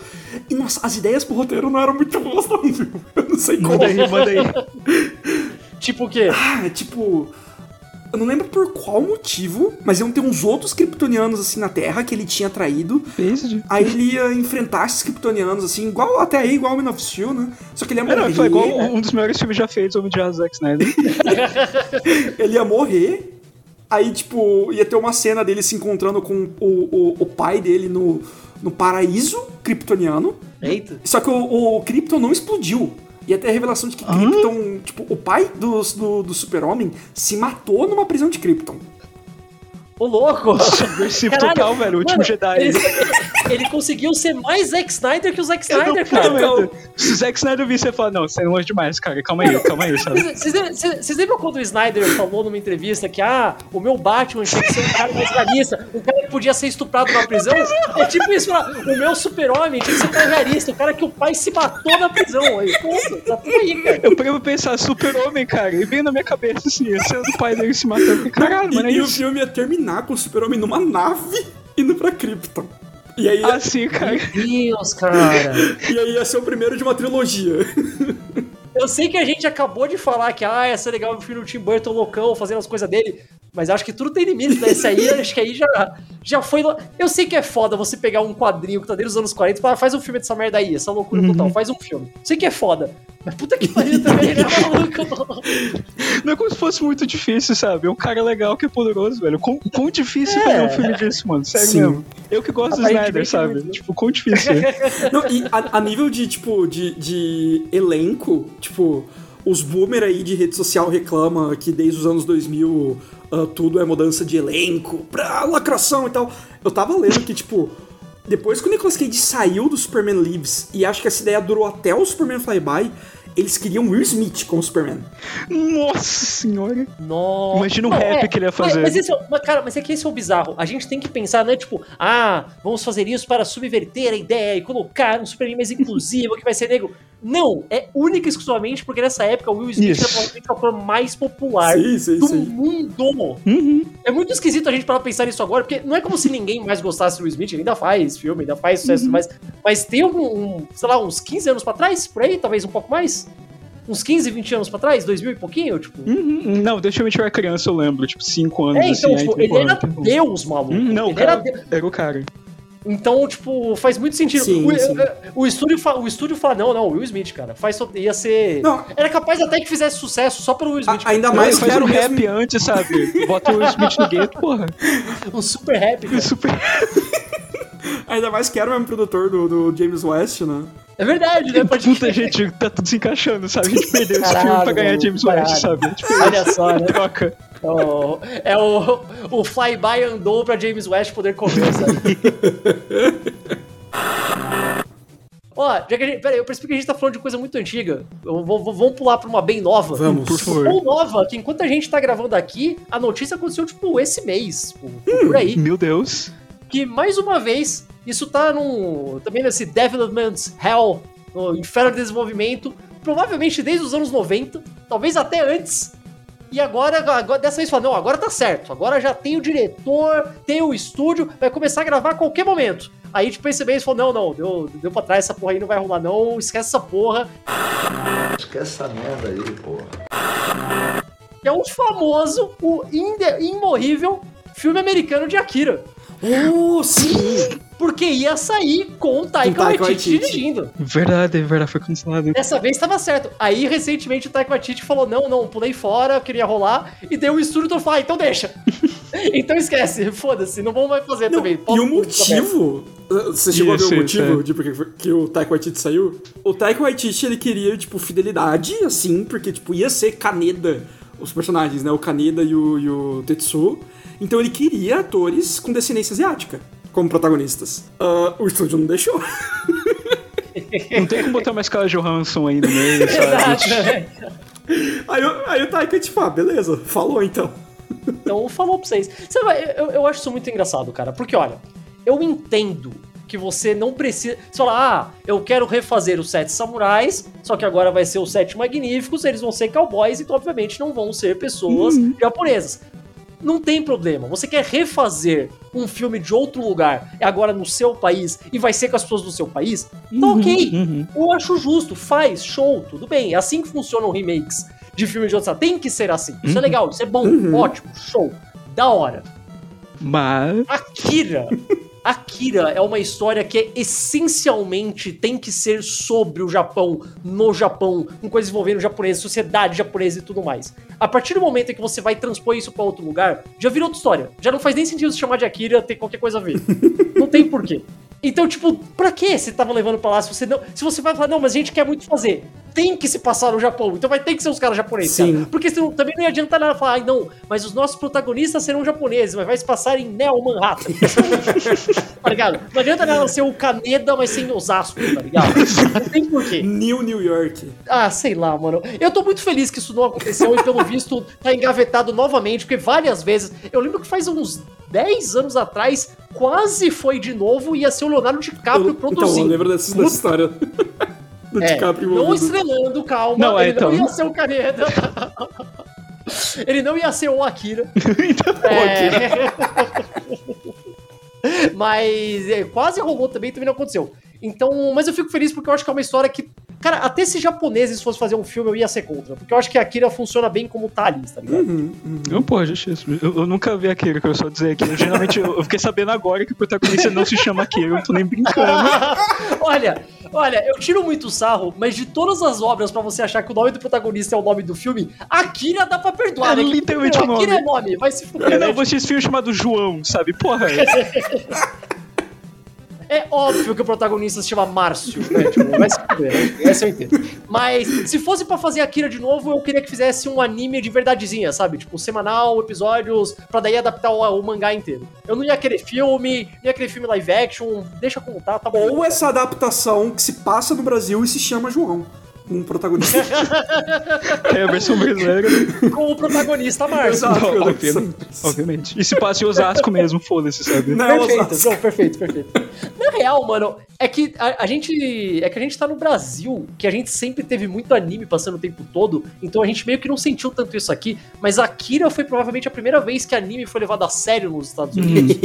E nossa, as ideias pro roteiro não eram muito boas, não, viu? Eu não sei como. Manda aí, manda aí. Tipo o quê? Ah, é tipo. Eu não lembro por qual motivo, mas iam ter uns outros kryptonianos assim na Terra que ele tinha traído. Beijo. Aí ele ia enfrentar esses kryptonianos, assim, igual até aí, igual o Man of Steel, né? Só que ele ia morrer. não, foi igual um dos melhores filmes já feitos, Homem de Aço, Zack Snyder. Ele ia morrer. Aí, tipo, ia ter uma cena dele se encontrando com o, o, o pai dele no, no paraíso kryptoniano. Eita. Só que o, o Krypton não explodiu. Ia ter a revelação de que Krypton, tipo, o pai do, do, do super-homem se matou numa prisão de Krypton. Ô, louco! Subversivo Caralho, total, velho. O último Jedi. Ele, ele conseguiu ser mais Zack Snyder que o Zack Eu não- Snyder, cara. Puta, Se o Zack Snyder vir, você fala, não, você é longe demais, cara. Calma aí, calma aí, sabe? Vocês lembram- quando o Snyder falou numa entrevista que, ah, o meu Batman tinha que ser um cara mais realista, um cara que podia ser estuprado na prisão? É tipo isso, falar, o meu super-homem tinha que ser um cara realista, o cara que o pai se matou na prisão. Aí, Nossa, tá tudo aí, cara. Eu pra pensar, super-homem, cara, e veio na minha cabeça assim, cena do pai dele se matando. Caralho, mano, é e, e o isso. filme ia terminar com o super-homem numa nave indo pra Krypton. E aí, Assim, cara. Deus, cara. e aí ia ser o primeiro de uma trilogia. Eu sei que a gente acabou de falar que, ah, ia ser legal o filho do Tim Burton loucão fazendo as coisas dele, mas acho que tudo tem limite, né? Esse aí, acho que aí já, já foi. Eu sei que é foda você pegar um quadrinho que tá desde os anos 40 e falar, faz um filme dessa merda aí, essa loucura total, faz um filme. Sei que é foda, mas puta que pariu também, né, maluco? Não é como se fosse muito difícil, sabe? É um cara legal que é poderoso, velho. Quão, quão difícil é fazer um filme disso, mano? Sério Sim. mesmo. Eu que gosto do Snyder, sabe? muito, né? Tipo, quão difícil é. Não, e a, a nível de, tipo, de, de elenco, tipo, os boomer aí de rede social reclamam que desde os anos 2000 ah, tudo é mudança de elenco, pra lacração e tal. Eu tava lendo que, tipo, depois que o Nicolas Cage saiu do Superman Lives, e acho que essa ideia durou até o Superman Flyby, eles queriam Will Smith como Superman. Nossa senhora. Nossa. Imagina o Não, rap que ele ia mas- fazer. Mas, esse é, mas, cara, mas é que esse é o bizarro. A gente tem que pensar, né? Tipo, ah, vamos fazer isso para subverter a ideia e colocar um Superman mais inclusivo que vai ser negro. Não, é única e exclusivamente porque nessa época o Will Smith era provavelmente o ator mais popular Sim, sim, do sim. mundo. Uhum. É muito esquisito a gente parar pra pensar nisso agora, porque não é como se ninguém mais gostasse do Will Smith, ele ainda faz filme, ainda faz sucesso, Uhum. mas, mas tem um, um, sei lá, uns 15 anos pra trás, por aí, talvez um pouco mais? Uns 15, 20 anos pra trás, 2000 e pouquinho, tipo. Uhum. Não, deixa eu era criança, eu lembro. Tipo, 5 anos, É, então, assim. tipo, aí, ele era tipo, Deus, maluco. Hum, não, ele cara, era Deus. era o cara. Então, tipo, faz muito sentido. Sim, o, sim. o estúdio fa- o estúdio fala, não, não, o Will Smith, cara, faz só- ia ser... Não. Era capaz até que fizesse sucesso só pelo Will Smith. A- ainda mais que faz era um o rap mesmo... antes, sabe? Bota o Will Smith no gueto, porra. Um super rap, cara. Super... Ainda mais que era o mesmo produtor do, do James West, né? É verdade, né? Pode Puta, gente, tá tudo se encaixando, sabe? A gente perdeu esse Caralho, filme pra ganhar James West, sabe? A gente perdeu Olha só, né? troca. O- é o, o flyby andou pra James West poder correr, sabe? Ó, já que a gente. Pera aí, eu percebi que a gente tá falando de coisa muito antiga. Eu vou- vou- vamos pular pra uma bem nova. Vamos. Por favor. Tão nova que enquanto a gente tá gravando aqui, a notícia aconteceu, tipo, esse mês. Tipo, por aí. Meu Deus. Que mais uma vez, isso tá num. Também nesse Development Hell, no Inferno de Desenvolvimento, provavelmente desde os anos 90, talvez até antes. E agora, agora dessa vez fala, não, agora tá certo. Agora já tem o diretor, tem o estúdio, vai começar a gravar a qualquer momento. Aí, tipo, esse mês falou, não, não, deu, deu pra trás, essa porra aí não vai rolar, não, esquece essa porra. Esquece essa merda aí, porra. Que é o famoso, o imorrível filme americano de Akira. Oh, sim! Porque ia sair com o Taika Waititi dirigindo. Verdade, verdade, foi cancelado. Dessa vez tava certo. Aí, recentemente, o Taika Waititi falou, não, não, pulei fora, queria rolar. E deu o estúdio todo falou, ah, então deixa. então esquece, foda-se, não vamos mais fazer Não, também. e o motivo. Você chegou Isso, a ver o motivo é. de por que- que o Taika Waititi saiu? O Taika Waititi, ele queria, tipo, fidelidade, assim, porque, tipo, ia ser Kaneda, os personagens, né? O Kaneda e o, e o Tetsuo. Então ele queria atores com descendência asiática como protagonistas. Ah, o estúdio não deixou. Não tem como botar uma escala Johansson aí no meio, sabe? né? Aí, o- aí o Taika, tipo, ah, beleza, falou então. Então, falou pra vocês. Você vai, eu, eu acho isso muito engraçado, cara. Porque, olha, eu entendo que você não precisa. Você fala, ah, eu quero refazer os Sete Samurais, só que agora vai ser os Sete Magníficos, eles vão ser cowboys, então, obviamente, não vão ser pessoas japonesas. Não tem problema. Você quer refazer um filme de outro lugar, é agora no seu país, e vai ser com as pessoas do seu país? Tá ok. uhum. Eu acho justo, faz, show, tudo bem. É assim que funcionam remakes de filmes de outros. Tem que ser assim. Isso é legal, isso é bom, ótimo, show, da hora. Mas. Akira. Akira é uma história que é essencialmente tem que ser sobre o Japão, no Japão, com coisas envolvendo japonês, sociedade japonesa e tudo mais. A partir do momento em que você vai transpor isso pra outro lugar, já vira outra história. Já não faz nem sentido se chamar de Akira ter qualquer coisa a ver. não tem porquê. Então, tipo, pra que você tava levando pra lá se você não. Se você vai falar, não, mas a gente quer muito fazer. Tem que se passar no Japão. Então vai ter que ser os caras japoneses, Sim. cara. Porque senão também não ia adiantar nada falar, ai não, mas os nossos protagonistas serão japoneses, mas vai se passar em Neo Manhattan. tá ligado? Não adianta nada ser o Kaneda, mas sem Osasco, tá ligado? Não tem porquê. New New York. Ah, sei lá, mano. Eu tô muito feliz que isso não aconteceu e, pelo visto, tá engavetado novamente, porque várias vezes. Eu lembro que faz uns 10 anos atrás, quase foi de novo e ia ser o Leonardo DiCaprio Eu- então, eu produzindo. lembro dessa, dessa história. Do É, DiCaprio não estrelando, calma. Não, é, ele não então. ia ser o Kaneda. ele não ia ser o Akira. então, É... Mas é, quase rolou também, também não aconteceu. Então, mas eu fico feliz porque eu acho que é uma história que. Cara, até se japoneses fossem fazer um filme, eu ia ser contra. Porque eu acho que a Akira funciona bem como tá ali, tá ligado? Uhum, uhum. Não, pô, justíssimo. Eu, eu nunca vi aquele, que eu só dizer aqui. Eu, geralmente, eu, eu fiquei sabendo agora que o protagonista não se chama aquele, eu não tô nem brincando. olha, olha, eu tiro muito sarro, mas de todas as obras pra você achar que o nome do protagonista é o nome do filme, Akira dá pra perdoar. É né? Literalmente o Akira nome. é nome, vai se fuder. Eu né? não, vou assistir esse filme chamado João, sabe? Porra. É óbvio que o protagonista se chama Márcio, né? Tipo, vai se fuder, né? Essa eu entendo. Mas se fosse pra fazer Akira de novo, eu queria que fizesse um anime de verdadezinha, sabe? Tipo, semanal, episódios, pra daí adaptar o, o mangá inteiro. Eu não ia querer filme, não ia querer filme live action, deixa como tá, tá bom. Ou essa adaptação que se passa no Brasil e se chama João. Um protagonista. É a versão brasileira. Com o protagonista Márcio. Exato. Não, obviamente, obviamente. E se passa em Osasco mesmo, foda-se, sabe? Não, Perfeito, não, perfeito, perfeito. Na real, mano, é que a, a gente. É que a gente tá no Brasil, que a gente sempre teve muito anime passando o tempo todo, então a gente meio que não sentiu tanto isso aqui, mas Akira foi provavelmente a primeira vez que anime foi levado a sério nos Estados Unidos.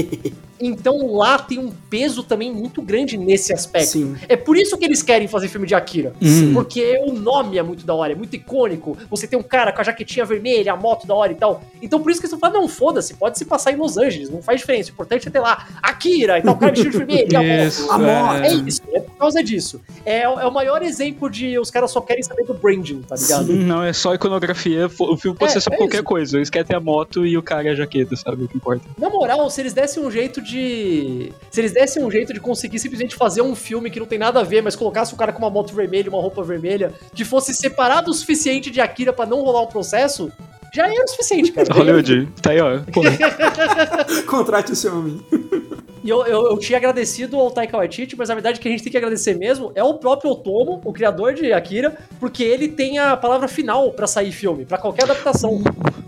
então lá tem um peso também muito grande nesse aspecto. Sim. É por isso que eles querem fazer filme de Akira. Sim. Porque o nome é muito da hora, é muito icônico. Você tem um cara com a jaquetinha vermelha, a moto da hora e tal. Então por isso que eles estão falando, não, foda-se, pode se passar em Los Angeles, não faz diferença. O importante é ter lá Akira e tal, o cara vestido de vermelho e a moto. A moto. É isso, é causa disso. É, é o maior exemplo de os caras só querem saber do branding, tá ligado? Não, é só iconografia. O filme pode É, ser sobre é qualquer isso. coisa. Eles querem ter a moto e o cara é a jaqueta, sabe? O que importa. Na moral, se eles dessem um jeito de. Se eles dessem um jeito de conseguir simplesmente fazer um filme que não tem nada a ver, mas colocasse o cara com uma moto vermelha, uma roupa vermelha, que fosse separado o suficiente de Akira pra não rolar um processo, já era o suficiente, cara. Hollywood, tá aí, ó. Contrate esse homem. E eu, eu, eu tinha agradecido ao Taika Waititi, mas na verdade o que a gente tem que agradecer mesmo é o próprio Otomo, o criador de Akira, porque ele tem a palavra final pra sair filme, pra qualquer adaptação.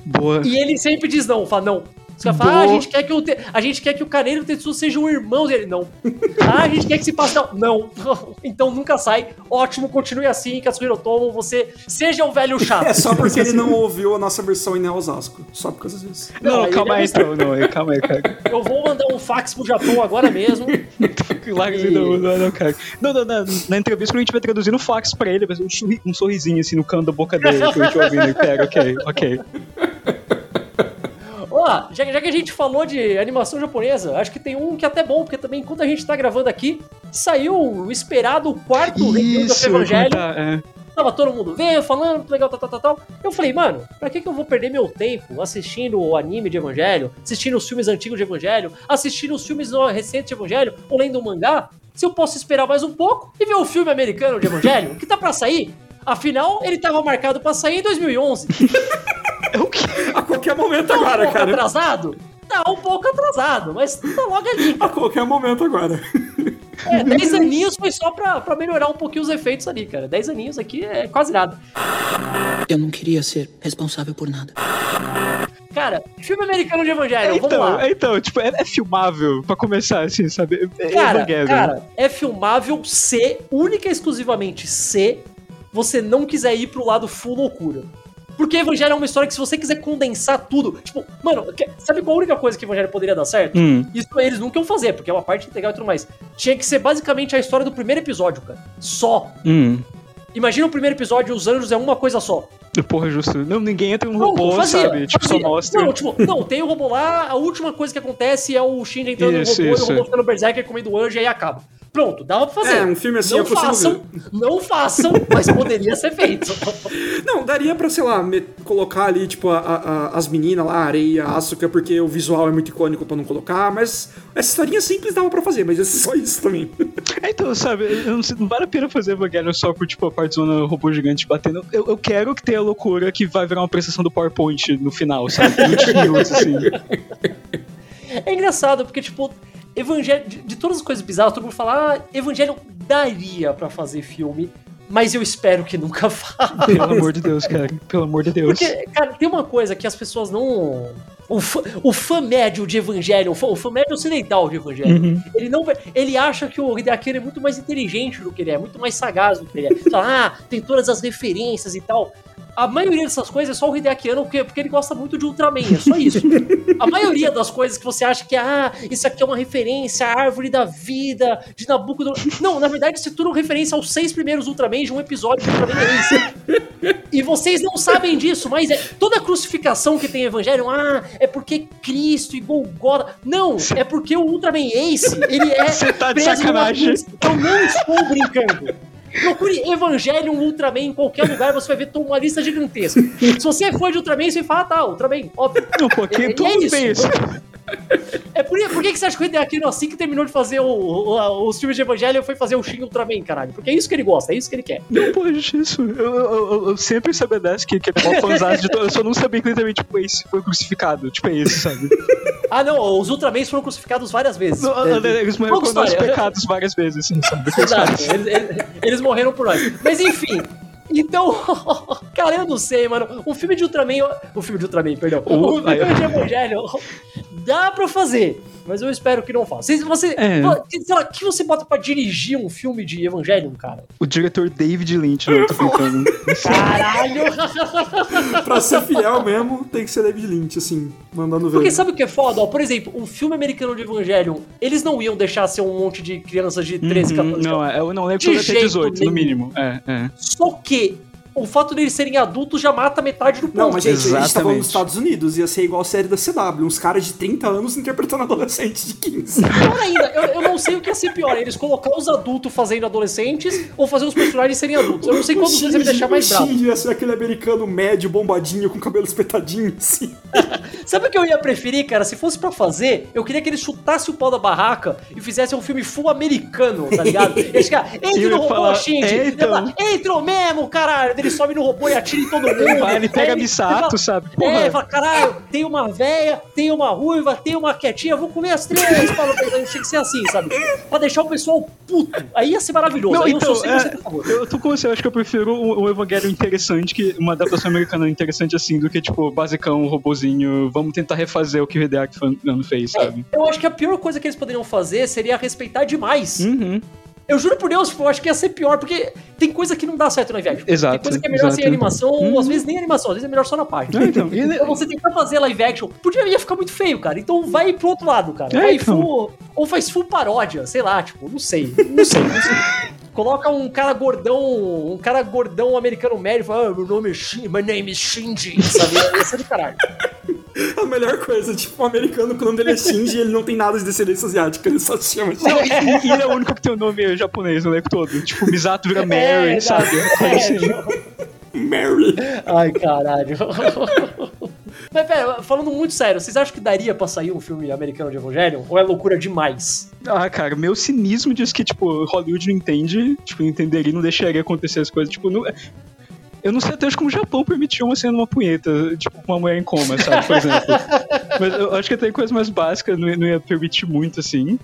boa. E ele sempre diz não, fala não. Os caras falam, ah, a gente quer que o, te... a gente quer que o Caneiro e o Tetsu sejam irmãos. E ele, não. Ah, a gente quer que se passe, não. Não. Então nunca sai. Ótimo, continue assim, Katsuhiro Otomo, você seja um velho chato. É só porque ele não ouviu a nossa versão em Neo Osasco. Só por causa disso. Não, Não, calma aí, é então. Não, calma aí, cara. Eu vou mandar um fax pro Japão agora mesmo. Larga assim, não, não, não, cara. Não, não, não, na entrevista, quando a gente vai traduzindo o fax pra ele, vai ser um, sorri- sorrisinho assim no canto da boca dele, que a gente ouvindo. Ele pega, ok, ok. Ó, já, já que a gente falou de animação japonesa, acho que tem um que é até bom, porque também enquanto a gente tá gravando aqui, saiu o esperado quarto review do Evangelho. é. Tava todo mundo vendo, falando, legal, tal, tal, tal, tal. Eu falei, mano, pra que, que eu vou perder meu tempo assistindo o anime de Evangelho, assistindo os filmes antigos de Evangelho, assistindo os filmes recentes de Evangelho, ou lendo um mangá, se eu posso esperar mais um pouco e ver o filme americano de Evangelho, que tá pra sair? Afinal, ele tava marcado pra sair em 2011. A qualquer momento Tá um agora, pouco cara. atrasado? Tá um pouco atrasado, mas tá logo ali. A qualquer momento agora. É, 10 aninhos foi só pra, pra melhorar um pouquinho os efeitos ali, cara. 10 aninhos aqui é quase nada. Eu não queria ser responsável por nada. Cara, filme americano de Evangelho, vamos Então, lá. é, então, tipo, é, é filmável pra começar, assim, sabe? É Cara, Evangelion. cara, é filmável se, única e exclusivamente se, você não quiser ir pro lado full loucura. Porque Evangelho é uma história que se você quiser condensar tudo, tipo, mano, sabe qual a única coisa que Evangelho poderia dar certo? Hum. Isso eles nunca iam fazer, porque é uma parte legal e tudo mais. Tinha que ser basicamente a história do primeiro episódio, cara. Só. Hum. Imagina o primeiro episódio e os anjos é uma coisa só. Porra, justo. Não, ninguém entra num robô, fazia, sabe? Tipo, só fazia. mostra. Não, tipo, não, tem o robô lá, a última coisa que acontece é o Shinji entrando Isso, no robô isso. e o robô ficando berserker comendo o anjo e aí acaba. Pronto, dava pra fazer. É, um filme assim não eu consigo façam, não façam, mas poderia ser feito. Não, daria pra, sei lá, me- colocar ali, tipo, a- a- as meninas lá, a Areia, a Asuka, porque o visual é muito icônico pra não colocar, mas essa historinha simples dava pra fazer, mas é só isso também. É, então, sabe, eu não, sei, não vale a pena fazer Evangelion só por, tipo, a parte zona robô gigante batendo. Eu, eu quero que tenha loucura que vai virar uma prestação do PowerPoint no final, sabe? 20 minutos, assim. É engraçado, porque, tipo, Evangelho. De, de todas as coisas bizarras, todo mundo fala, ah, Evangelho daria pra fazer filme, mas eu espero que nunca faça. Pelo amor de Deus, cara. Pelo amor de Deus. Porque, cara, tem uma coisa que as pessoas não. O fã, o fã médio de Evangelho, o fã, o fã médio ocidental de Evangelho, ele não ele acha que o Hideaki é muito mais inteligente do que ele é, muito mais sagaz do que ele é. Fala, ah, tem todas as referências e tal. A maioria dessas coisas é só o Hideaki Anno porque, porque ele gosta muito de Ultraman, é só isso. A maioria das coisas que você acha que, ah, isso aqui é uma referência à árvore da vida, de Nabucodonosor. Não, na verdade, isso é tudo referência aos seis primeiros Ultraman de um episódio de Ultraman Ace. E vocês não sabem disso, mas é toda a crucificação que tem em Evangelho, ah, é porque Cristo e Golgotha. Não, é porque o Ultraman Ace, ele é Você tá de sacanagem. Eu não estou brincando. Procure Evangelho Ultraman em qualquer lugar, você vai ver uma lista gigantesca. Se você é fã de Ultraman, você fala, ah, tá, Ultraman, óbvio. Pô, aqui É- é todo mundo isso. Isso. É por, por que, você acha que o Hideaki Anno, assim que terminou de fazer o- o- os filmes de Evangelho, foi fazer o Shin Ultraman, caralho? Porque é isso que ele gosta, é isso que ele quer. Não, gente, isso. Eu, eu, eu, eu sempre sabia dessa, que, que é mó fãzado de todo. Eu só não sabia que literalmente, tipo, esse foi crucificado. Tipo, é esse, sabe? Ah, não, os Ultramans foram crucificados várias vezes. Não, É, Eles morreram com nossos pecados várias vezes, assim, sabe? Exato, eles, eles- eles morreram por nós. Mas enfim. Então, cara, eu não sei, mano. Um filme de Ultraman. Um filme de Ultraman, perdão. Um aí, filme de Evangelho dá pra fazer. Mas eu espero que não faça. Você. É. Sei lá, o que você bota pra dirigir um filme de Evangelion, cara? O diretor David Lynch, não, tô brincando. Caralho! pra ser fiel mesmo, tem que ser David Lynch, assim, mandando ver. Porque sabe o que é foda? Ó, por exemplo, um filme americano de Evangelion, eles não iam deixar ser um monte de crianças de 13, Uhum, 14 Não, anos. é, eu não lembro De que eu ia ter jeito 18, nenhum. no mínimo. É, é. Só que o fato deles serem adultos já mata metade do ponto. Não, mas gente, a gente tá falando Exatamente. dos Estados Unidos, ia ser igual a série da CW, uns caras de 30 anos interpretando adolescentes de 15. Pior ainda, eu, eu não sei o que ia ser pior, eles colocar os adultos fazendo adolescentes ou fazer os personagens serem adultos. Eu não sei qual dos dois ia me deixar mais bravo. Ia ser aquele americano médio, bombadinho, com cabelo espetadinho, assim. Sabe o que eu ia preferir, cara? Se fosse pra fazer, eu queria que eles chutassem o pau da barraca e fizessem um filme full americano, tá ligado? Eles ficar, Eu entra no robô, falar, Shinji! Entrou mesmo, caralho! Ele sobe no robô e atira em todo mundo. Vai, ele pega sabe? É, Porra. ele fala, caralho, tem uma véia, tem uma ruiva, tem uma quietinha, vou comer as três. Fala, tinha que ser assim, sabe? Pra deixar o pessoal puto. Aí ia ser maravilhoso. Não, então, eu sou 100% é, favor. eu tô com você, eu acho que eu prefiro um, um Evangelho interessante, que uma adaptação americana interessante assim, do que, tipo, basicão, um robozinho, vamos tentar refazer o que o Hideaki fez, sabe? Eu acho que a pior coisa que eles poderiam fazer seria respeitar demais. Uhum. Eu juro por Deus, tipo, eu acho que ia ser pior, porque tem coisa que não dá certo na viagem. Exato, Tem coisa que é melhor sem animação, ou às vezes nem animação, às vezes é melhor só na página. É, então, Então você tentar fazer live action, podia ia ficar muito feio, cara. Então vai pro outro lado, cara. É, Vai então. full, ou faz full paródia, sei lá, tipo, não sei. Não sei, não sei. Coloca um cara gordão, um cara gordão americano médio, e fala, ah, meu nome é Shinji, my name is Shinji, sabe? Ia ser do caralho. A melhor coisa, tipo, um americano que o nome dele é Shinji e ele não tem nada de descendência asiática, ele só se chama Shinji. Não, e, e ele é o único que tem o nome japonês no elenco todo. Tipo, Misato vira Mary, É, sabe? É, assim. Mary. Ai, caralho. Mas pera, falando muito sério, vocês acham que daria pra sair um filme americano de Evangelion? Ou é loucura demais? Ah, cara, meu cinismo diz que, tipo, Hollywood não entende, tipo, não entenderia, não deixaria acontecer as coisas, tipo, não... Eu não sei até hoje como o Japão permitiu uma cena numa punheta, tipo, com uma mulher em coma, sabe, por exemplo. Mas eu acho que até coisas mais básicas não ia, não ia permitir muito, assim.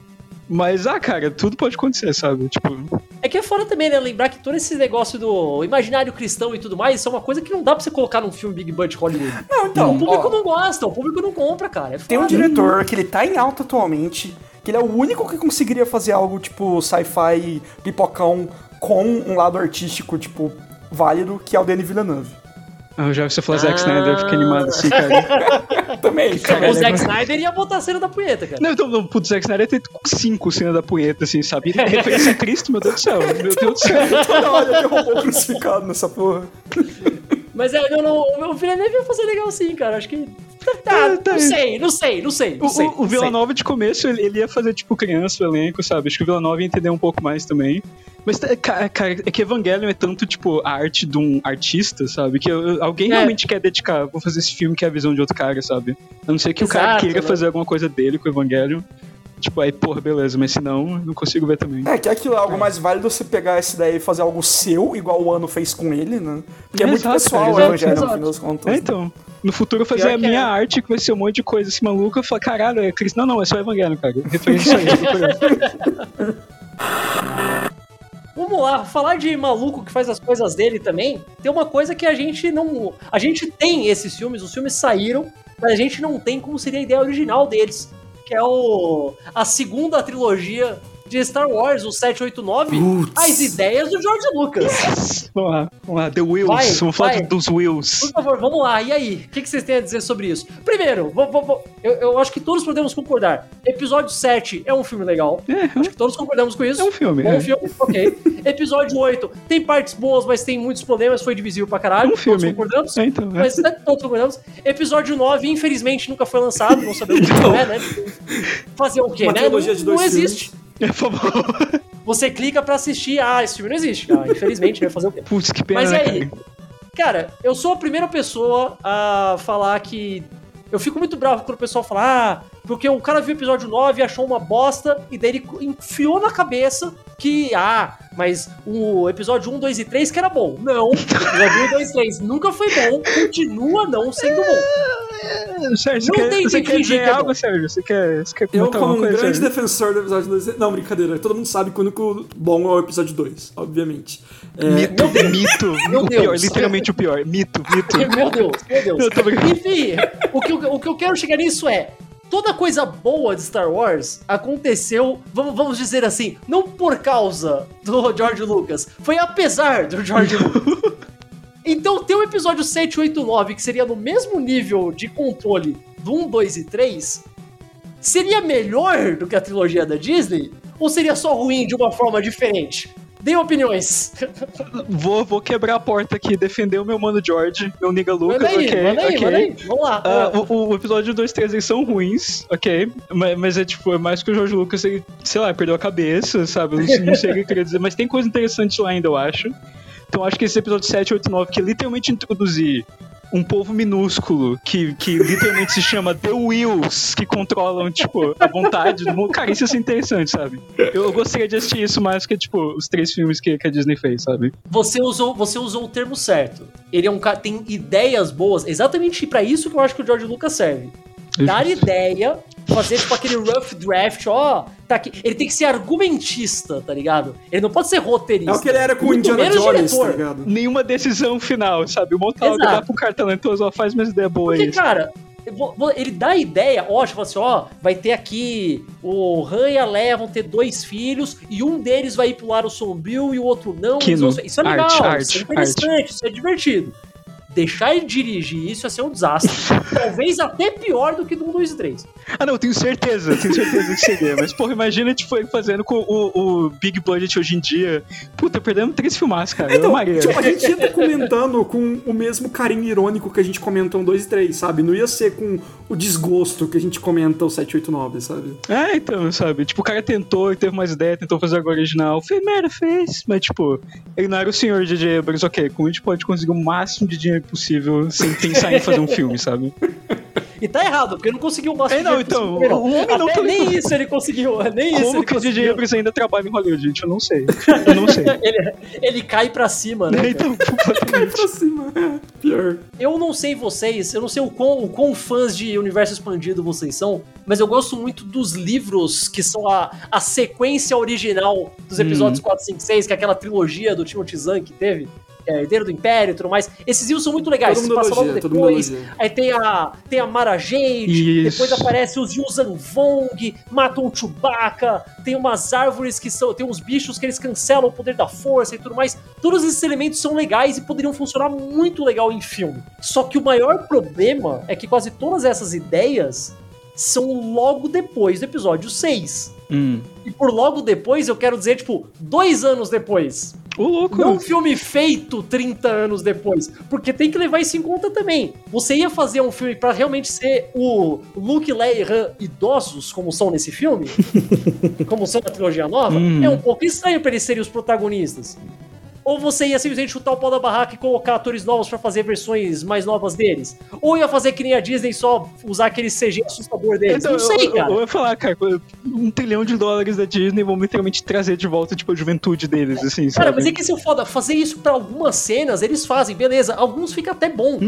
Mas, ah, cara, tudo pode acontecer, sabe? Tipo, É que é fora também, né? Lembrar que todo esse negócio do imaginário cristão e tudo mais, isso é uma coisa que não dá pra você colocar num filme Big Budget Hollywood. Não, então, o público ó, não gosta, o público não compra, cara. É tem um diretor que ele tá em alta atualmente, que ele é o único que conseguiria fazer algo tipo sci-fi pipocão com um lado artístico, tipo, válido, que é o Denis Villeneuve. ah, já que você falou Zack Ah. Snyder, eu fiquei animado assim, cara. Também, cara. O Zack Snyder ia botar a cena da punheta, cara. Não, então, não, putz, Zack Snyder tem cinco cenas da punheta, assim, sabe? Ele referência a Cristo, meu Deus do céu, meu Deus do céu. Toda hora tem robô crucificado nessa porra. Mas é, não, não, o meu Villeneuve ia fazer legal sim, cara. Acho que. Tá, Tá, tá não sei, não sei, não sei, não O, sei. o, Vila sei. Nova de começo, ele, ele ia fazer tipo criança o elenco, sabe? Acho que o Vila Nova ia entender um pouco mais também. Mas, ca- cara, é que Evangelion é tanto, tipo, a arte de um artista, sabe? Que eu- alguém É. realmente quer dedicar, vou fazer esse filme que é a visão de outro cara, sabe? A não ser que o cara Exato, queira né? fazer alguma coisa dele com o Evangelion. Tipo, aí, porra, beleza, mas se não, eu não consigo ver também. É, que aquilo é algo mais válido você pegar essa ideia e fazer algo seu, igual o Ano fez com ele, né? Porque é, muito Exato, pessoal cara, o exato, Evangelho, no exato. fim das contas. É, então. No futuro eu fazer Pior a minha é. arte, que vai ser um monte de coisa assim maluca, eu falar, caralho, é Cristo. Não, não, é só Evangelho, cara. Referência a isso. procurando. Vamos lá, falar de maluco que faz as coisas dele também. Tem uma coisa que a gente não. A gente tem esses filmes, os filmes saíram, mas a gente não tem como seria a ideia original deles. Que é o. a segunda trilogia de Star Wars, o 789. Putz. As ideias do George Lucas. vamos lá, vamos lá, The Wills. Vai, vamos falar vai. dos Wills. Por favor, vamos lá. E aí? O que, que vocês têm a dizer sobre isso? Primeiro, vou- vou- vou- eu, eu acho que todos podemos concordar. Episódio 7 é um filme legal. É, Acho que todos concordamos com isso. É um filme, Bom é. filme, ok. Episódio 8 tem partes boas, mas tem muitos problemas, foi divisível pra caralho. É um filme. Todos concordamos. É, então, é. Mas né, todos concordamos. Episódio 9, infelizmente, nunca foi lançado, não sabemos o que é, né? Fazer o quê, Uma né? Não, de dois não existe. É, por favor. Você clica pra assistir, ah, esse filme não existe. Ah, infelizmente, vai fazer o quê? Putz, que pena, Mas né, aí? cara? Cara, eu sou a primeira pessoa a falar que. Eu fico muito bravo quando o pessoal fala, ah, porque o cara viu o episódio 9 e achou uma bosta, e daí ele enfiou na cabeça que, ah, mas o episódio 1, 2 e 3 que era bom. Não, o episódio 1, 2 e 3 nunca foi bom, continua não sendo bom. Sérgio, você Não quer, tem que fingir que é algo. Sérgio? Você quer, você quer Eu, como um coisa, grande Sérgio? defensor do episódio 2. Não, brincadeira. Todo mundo sabe que o único bom é o episódio 2, obviamente. É, Mito, mito. Meu o pior, Deus. literalmente o pior. Mito, mito. Meu Deus, meu Deus. Enfim, o que, eu- o que eu quero chegar nisso é. Toda coisa boa de Star Wars aconteceu, vamos, vamos dizer assim, não por causa do George Lucas, foi apesar do George Lucas. Então, ter o episódio 7, 8, 9, que seria no mesmo nível de controle do 1, 2 e 3, seria melhor do que a trilogia da Disney? Ou seria só ruim de uma forma diferente? Deem opiniões. Vou, vou quebrar a porta aqui, defender o meu mano George, meu nigga Lucas, manda aí, ok, manda aí, ok. manda aí. Vamos lá. Ah, o, o episódio 2 e 3 eles são ruins, ok? Mas, mas é tipo, é mais que o Jorge Lucas, ele, sei lá, perdeu a cabeça, sabe? Não, não sei o que eu queria dizer, mas tem coisa interessante lá ainda, eu acho. Então acho que esse episódio 7, 8 9, que é literalmente introduzir um povo minúsculo que, que literalmente se chama The Wills, que controlam, tipo, a vontade do mundo. Cara, isso ser interessante, sabe? Eu, gostaria de assistir isso mais que, tipo, os três filmes que, que a Disney fez, sabe? Você usou, você usou o termo certo. Ele é um cara tem ideias boas, exatamente pra isso que eu acho que o George Lucas serve. Dar ideia, fazer tipo aquele rough draft, ó, tá aqui. Ele tem que ser argumentista, tá ligado? Ele não pode ser roteirista. É o que ele era com o Indiana Jones, diretor. tá ligado? Nenhuma decisão final, sabe? O Montalvo dá pro cara talentoso, ó, faz umas ideias boas Porque, aí. cara, vou- vou- ele dá a ideia, ó, tipo assim, ó, vai ter aqui o Han e a Leia vão ter dois filhos e um deles vai ir pro lado sombrio e o outro não. Isso, isso é legal, arte, isso arte, é interessante, isso é divertido. Deixar ele dirigir isso ia ser um desastre. Talvez até pior do que do 1, 2 e 3. Ah, não, tenho certeza, tenho certeza que seria. Mas, porra, imagina, tipo, ele fazendo com o, o Big Budget hoje em dia. Puta, perdemos três filmaços, cara. eu amaria. Tipo, a gente ia estar comentando com o mesmo carinho irônico que a gente comentou um 2 e 3, sabe? Não ia ser com o desgosto que a gente comenta o 7, 8, 9, sabe? É, então, sabe? Tipo, o cara tentou, ele teve mais ideia, tentou fazer agora original. Fez merda, fez. Mas, tipo, ele não era o senhor J.J. Abrams, ok. Como a gente pode conseguir o máximo de dinheiro possível sem pensar em fazer um filme, sabe? E tá errado, porque ele não conseguiu máximo É, não, então, o homem não Até tá- nem isso ele conseguiu, nem isso Como ele que o conseguiu. Abrams ainda trabalha em Hollywood, gente? Eu não sei. Eu não sei. Ele, ele cai pra cima, né? então, completamente. Pra cima, é. Pior. Eu não sei vocês, eu não sei o quão, o quão fãs de universo expandido vocês são, mas eu gosto muito dos livros que são a, a sequência original dos episódios 4, 5, 6, que é aquela trilogia do Timothy Zahn que teve, é Herdeiro do Império e tudo mais. Esses livros são muito legais, Todo se mundo passa logo depois. Aí tem a, tem a Mara Jade, depois aparece os Yuuzhan Vong, matam o Chewbacca, tem umas árvores que são. Tem uns bichos que eles cancelam o poder da força e tudo mais. Todos esses elementos são legais e poderiam funcionar muito legal em filme. Só que o maior problema é que quase todas essas ideias são logo depois do episódio 6. Hum. E por logo depois eu quero dizer, tipo, dois anos depois. Ô, louco. Não um filme feito 30 anos depois. Porque tem que levar isso em conta também. Você ia fazer um filme pra realmente ser o Luke, Leia e Han idosos, como são nesse filme? como são na trilogia nova? Hum. É um pouco estranho pra eles serem os protagonistas. Ou você ia simplesmente chutar o pau da barraca e colocar atores novos pra fazer versões mais novas deles? Ou ia fazer que nem a Disney só usar aquele CG assustador deles? Então, Não sei, eu, cara. Eu, eu ia falar, cara, um trilhão de dólares da Disney vão literalmente trazer de volta, tipo, a juventude deles, assim, sabe? Cara, mas é que se eu foda, fazer isso pra algumas cenas, eles fazem, beleza. Alguns fica até bom.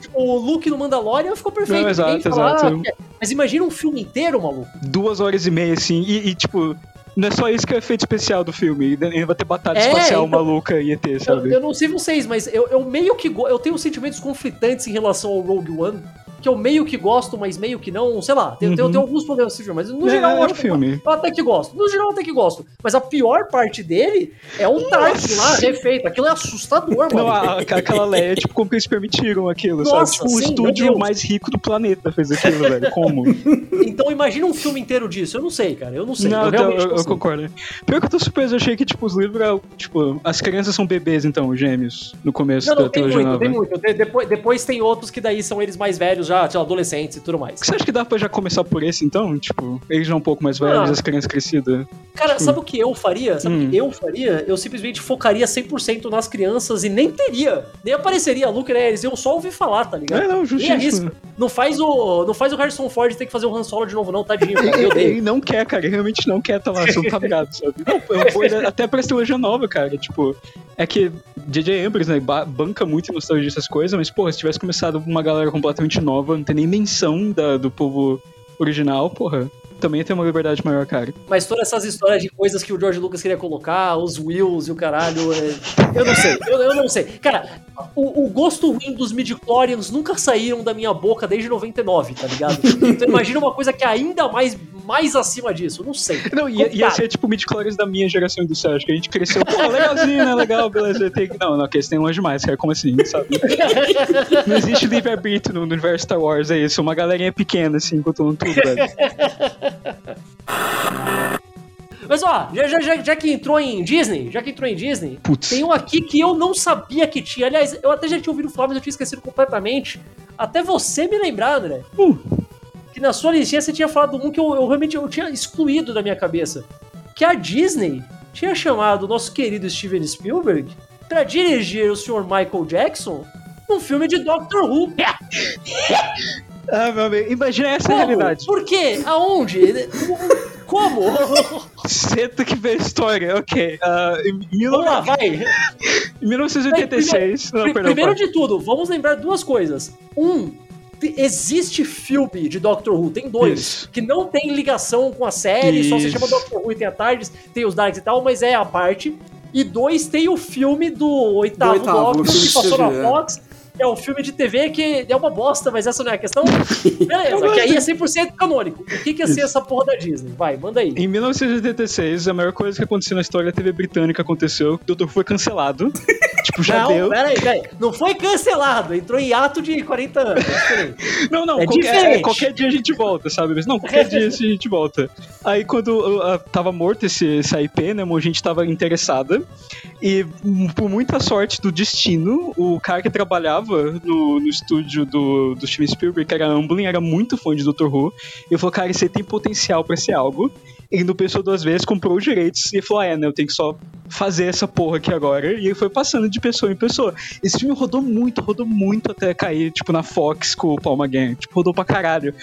Tipo, o Luke no Mandalorian ficou perfeito. Não, exato, ninguém fala, exato. "Ah, é". Mas imagina um filme inteiro, maluco. Duas horas e meia, assim, e, e, tipo... Não é só isso que é efeito especial do filme. Ainda vai ter batalha É, espacial então- maluca e ET, Eu, sabe? eu não sei vocês, mas eu, eu meio que. Eu tenho sentimentos conflitantes em relação ao Rogue One. Que eu meio que gosto, mas meio que não. Sei lá, tem, tem, Uhum. tem alguns problemas nesse filme, mas no É, geral é eu um que filme. eu até que gosto. No geral eu até que gosto. Mas a pior parte dele é o Tarkin lá, refeito. Aquilo é assustador, Não, mano. a- aquela Leia, tipo, como que eles permitiram aquilo, Nossa, sabe? Tipo, o sim, meu estúdio mais rico do planeta fez aquilo, velho. Como? Então imagina um filme inteiro disso. Eu não sei, cara. Eu não sei. não, eu então, eu, eu concordo. Pior que eu tô surpreso, eu achei que, tipo, os livros eram, tipo, as crianças são bebês, então, gêmeos, no começo Não, da não, tem trilogia muito, tem muito. De- depois, depois tem outros que daí são eles mais velhos já, lá, adolescentes e tudo mais. Você acha que dá pra já começar por esse, então? Tipo, eles já um pouco mais velhos, Ah. as crianças crescidas. Cara, sabe o que eu faria? Sabe Hum. o que eu faria? Eu simplesmente focaria 100% nas crianças e nem teria. Nem apareceria Luke e eles. Eu só ouvi falar, tá ligado? É, não, arrisca. Não faz o, não faz o Harrison Ford ter que fazer o Han Solo de novo, não, tadinho, cara. Eu Ele, odeio. ele não quer, cara, ele realmente não quer tá lá, você não tá ligado, sabe? Não, eu vou até pra trilogia nova, cara. Tipo, é que J.J. Abrams, né, ba- banca muito em nostalgia dessas coisas, mas, porra, se tivesse começado com uma galera completamente nova, não tem nem menção da, do povo original, porra, também tem uma liberdade maior, cara. Mas todas essas histórias de coisas que o George Lucas queria colocar, os Wills e o caralho, é... eu não sei, eu, eu não sei. Cara, o, o gosto ruim dos midichlorians nunca saíram da minha boca desde 99, tá ligado? Então imagina uma coisa que é ainda mais, mais acima disso, não sei. Não, ia, ia ser tipo mid-chlorians da minha geração do Sérgio, que a gente cresceu, pô, legalzinho, né, legal, beleza. Tem... Não, não, que eles têm longe demais, cara, como assim, sabe? Não existe livre-arbítrio no universo Star Wars, é isso, uma galerinha pequena, assim, controlando tudo, velho. Mas ó, já, já, já, já que entrou em Disney, já que entrou em Disney, Putz. tem um aqui que eu não sabia que tinha. Aliás, eu até já tinha ouvido falar, mas eu tinha esquecido completamente. Até você me lembrar, André. Uh. Que na sua listinha você tinha falado um que eu, eu realmente eu tinha excluído da minha cabeça. Que a Disney tinha chamado o nosso querido Steven Spielberg pra dirigir o Sr. Michael Jackson num filme de Doctor Who. Ah, meu amigo, imagina essa Como? realidade. Por quê? Aonde? Como? Senta que vê a história, ok. Ah, em, mil- Vamos lá, vai. em 1986. Não, Pri- perdão. Primeiro de tudo, vamos lembrar duas coisas. Um, te- existe filme de Doctor Who, tem dois, Isso. que não tem ligação com a série, só se Isso. chama Doctor Who e tem a Tardes, tem os Darks e tal, mas é a parte. E dois, tem o filme do oitavo, Do oitavo, Doctor, que passou na é. Fox. É um filme de TV que é uma bosta, mas essa não é a questão. Beleza, que aí é 100% canônico. O que, que ia ser essa porra da Disney? Vai, manda aí. Em 1986, a maior coisa que aconteceu na história da TV britânica aconteceu. O Doutor foi cancelado. tipo, já não, deu. peraí, peraí. Não foi cancelado, entrou em ato de 40 anos. É. Não, não, É qualquer, é, qualquer dia a gente volta, sabe? Mas não, qualquer dia a gente volta. Aí quando uh, uh, tava morto esse, esse IP, né, a gente tava interessada. E hum, por muita sorte do destino, o cara que trabalhava no, no estúdio do, do Steven Spielberg, que era Amblin, era muito fã de Doctor Who. E falou, cara, isso aí tem potencial pra ser algo. Ele não pensou duas vezes, comprou os direitos e falou: ah, é, né? Eu tenho que só fazer essa porra aqui agora. E ele foi passando de pessoa em pessoa. Esse filme rodou muito, rodou muito até cair, tipo, na Fox com o Paul McGann. Tipo, rodou pra caralho.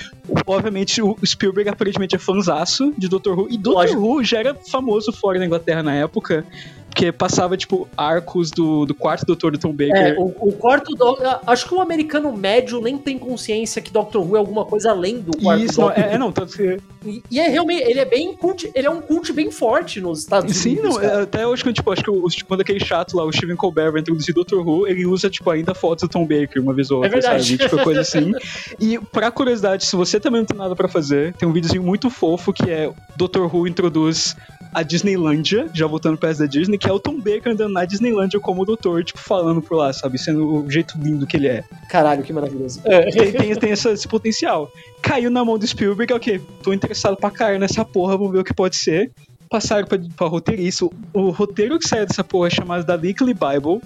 Obviamente, o Spielberg aparentemente é fanzaço de Doctor Who. E Lógico. Who já era famoso fora da Inglaterra na época. Porque passava, tipo, arcos do, do quarto Doutor do Tom Baker. É, o, o quarto do... Acho que o americano médio nem tem consciência que Doctor Who é alguma coisa além do quarto Isso, não, é, é, não, tanto que. E, e é realmente, ele é bem cult, ele é um cult bem forte nos Estados Sim, Unidos. não, cara. é, até hoje, tipo, acho que o, quando aquele chato lá, o Stephen Colbert vai introduzir Doctor Who, ele usa, tipo, ainda fotos do Tom Baker uma vez ou outra, verdade. sabe? Tipo, coisa assim. E, pra curiosidade, se você também não tem nada pra fazer, tem um videozinho muito fofo que é Doctor Who introduz a Disneylândia, já voltando pra essa da Disney, que é o Tom Baker andando na Disneylândia como doutor, tipo, falando por lá, sabe? Sendo o jeito lindo que ele é. Caralho, que maravilhoso. Tem, tem, tem essa- esse potencial. Caiu na mão do Spielberg, ok, tô interessado pra cair nessa porra, vamos ver o que pode ser. Passaram pra, pra roteirista. O, o roteiro que saiu dessa porra é chamado da Weekly Bible.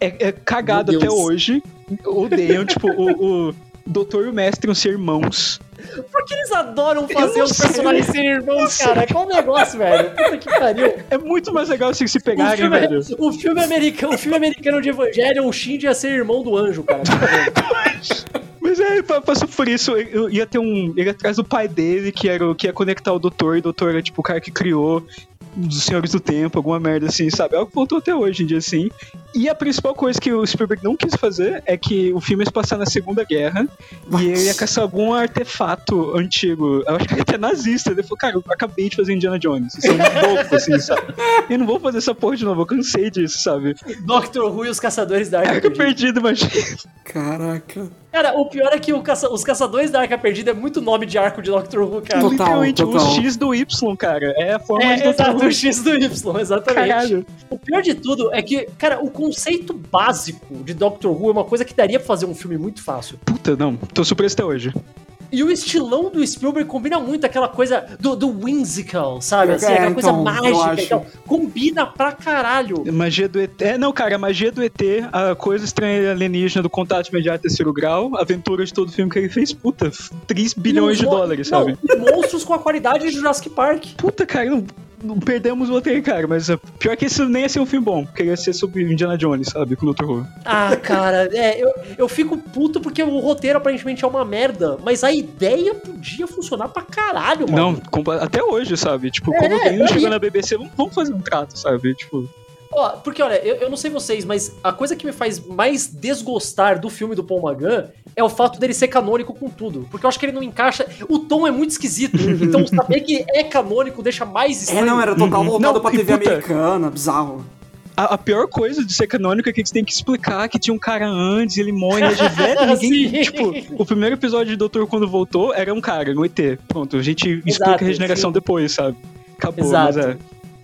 É, é cagado até hoje. Odeiam, tipo, o, o doutor e o mestre vão ser irmãos. Por que eles adoram fazer os personagens serem irmãos, cara? Qual o negócio, velho? Puta que pariu. É muito mais legal se se O pegarem, filme, velho. o, filme americano, o filme americano de Evangelho, o Shinji ia ser irmão do anjo, cara. Mas é, pa- passou por isso. Eu ia ter um. Ele atrás do pai dele, que era o que ia conectar o doutor, e o doutor era tipo o cara que criou dos Senhores do Tempo, alguma merda assim, sabe? É algo que voltou até hoje em dia, assim. E a principal coisa que o Spielberg não quis fazer é que o filme ia se passar na Segunda Guerra e ele ia caçar algum artefato antigo. Eu acho que até nazista. Ele falou, cara, eu acabei de fazer Indiana Jones. Isso é um louco, assim, sabe? Eu não vou fazer essa porra de novo, eu cansei disso, sabe? Doctor Who e os Caçadores da Arca Arca Perdida. perdido, imagina. Caraca. Cara, o pior é que o caça- os Caçadores da Arca Perdida é muito nome de arco de Doctor Who, cara. Total, Literalmente, total. o X do Y, cara. É a forma de É, Dr. exato, Who. o X do Y, exatamente. Caralho. O pior de tudo é que, cara, o conceito básico de Doctor Who é uma coisa que daria pra fazer um filme muito fácil. Puta, não. Tô surpreso até hoje. E o estilão do Spielberg combina muito aquela coisa do, do whimsical, sabe? Assim, É, aquela coisa então, mágica e. Combina pra caralho. Magia do ET. É, não, cara, a magia do ET, a coisa estranha alienígena do contato imediato terceiro grau, a aventura de todo filme que ele fez, puta, 3 bilhões de dólares, não, sabe? monstros com a qualidade de Jurassic Park. Puta, cara, não perdemos o roteiro, cara, mas pior que isso nem ia ser um filme bom, porque ia ser sobre Indiana Jones, sabe, com o Dr. Who. Ah, cara, é, eu, eu fico puto porque o roteiro aparentemente é uma merda, mas a ideia podia funcionar pra caralho, mano. Não, até hoje, sabe? Tipo, É, como alguém eu chegou na BBC, vamos, vamos fazer um trato, sabe? Tipo, Ó, porque olha, eu, eu não sei vocês, mas a coisa que me faz mais desgostar do filme do Paul McGann é o fato dele ser canônico com tudo. Porque eu acho que ele não encaixa. O tom é muito esquisito. então saber que é canônico deixa mais É, estranho. não, era total voltado Não, pra TV puta- americana, bizarro. A, a pior coisa de ser canônico é que eles têm que explicar que tinha um cara antes, ele morre, é de velho, ninguém, Sim. tipo, o primeiro episódio de Doutor quando voltou era um cara, um ET. Pronto, a gente explica Exato, a regeneração sim. depois, sabe? Acabou, Exato. mas é.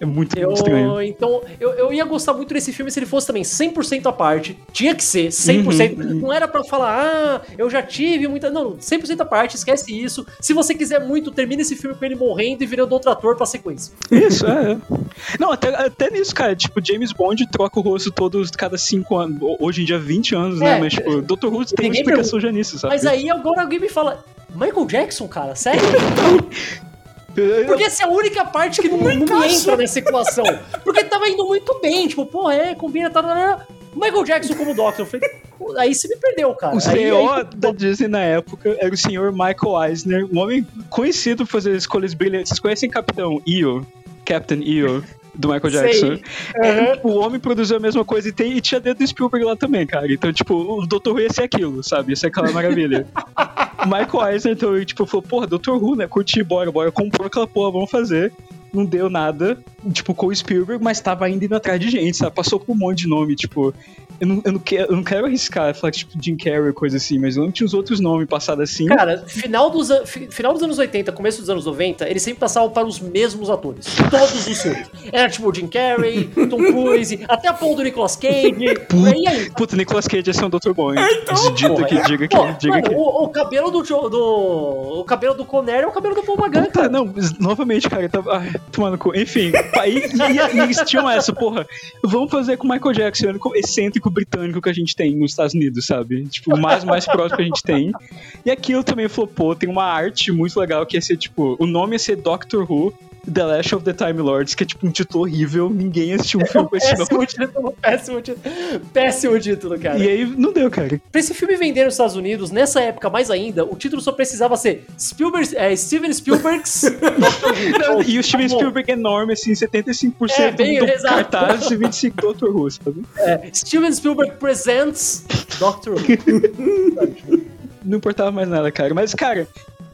É muito Eu, estranho. então, eu, eu ia gostar muito desse filme se ele fosse também 100% à parte. Tinha que ser 100%. Uhum, Não era pra falar, ah, eu já tive muita. Não, 100% à parte, esquece isso. Se você quiser muito, termina esse filme com ele morrendo e virando outro ator pra sequência. Isso, é. Não, até, até nisso, cara. Tipo, James Bond troca o rosto todos cada 5 anos. Hoje em dia, 20 anos, né? É, Mas, tipo, Dr. Who tem uma explicação já nisso, sabe? Mas aí agora alguém me fala. Michael Jackson, cara, sério? Porque essa é a única parte que não, não me entra nessa equação. Porque tava indo muito bem, tipo, pô, é, combina, tá, tá, tá. Michael Jackson como Doctor. Eu falei, aí você me perdeu, cara. O CEO da Disney na época era o senhor Michael Eisner, um homem conhecido por fazer escolhas brilhantes. Vocês conhecem Capitão EO? Captain EO, do Michael. Jackson? É, o homem produziu a mesma coisa e, tem, e tinha dedo do Spielberg lá também, cara. Então, tipo, o Dr. Who ia ser aquilo, sabe? Ia ser aquela maravilha. o Michael Eisner, então, ele, tipo, falou, porra, Dr. Who, né? Curti, bora, bora. Comprou aquela porra, vamos fazer. Não deu nada, tipo, com o Spielberg, mas tava ainda indo atrás de gente, sabe? Passou por um monte de nome, tipo... Eu não, eu não, quero, eu não quero arriscar, falar, tipo, Jim Carrey, coisa assim, mas eu não tinha os outros nomes passados assim. Cara, final dos, final dos anos 80, começo dos anos 90, eles sempre passavam para os mesmos atores. Todos os filmes. Era tipo Jim Carrey, Tom Cruise, até a pão do Nicolas Cage. E aí? Puta, Nicolas Cage ia ser um Dr. Bom, hein? Esse dito Porra, aqui, é. diga que, Pô, diga mano, que. o, o cabelo do, do. O cabelo do Conner é o cabelo do Paul Magan, cara. não, novamente, cara, tá, ai, tomando cu. Enfim, aí e, e eles tinham essa, porra, vamos fazer com o Michael Jackson, excêntrico britânico que a gente tem nos Estados Unidos, sabe? Tipo, o mais, mais próximo que a gente tem. E aquilo também flopou, tem uma arte muito legal que ia ser, tipo, o nome ia ser Doctor Who, The Last of the Time Lords, que é tipo um título horrível, ninguém assistiu um filme com esse nome. Péssimo título, péssimo título. Péssimo título, cara. E aí não deu, cara. Pra esse filme vender nos Estados Unidos, nessa época mais ainda, o título só precisava ser Spielberg, é, Steven Spielberg's. E o Steven Tá bom. Spielberg é enorme, assim, 75% É, bem, do exato. cartaz e 25% Doctor Who, sabe? É, Steven Spielberg presents Doctor Who. Não importava mais nada, cara. Mas, cara,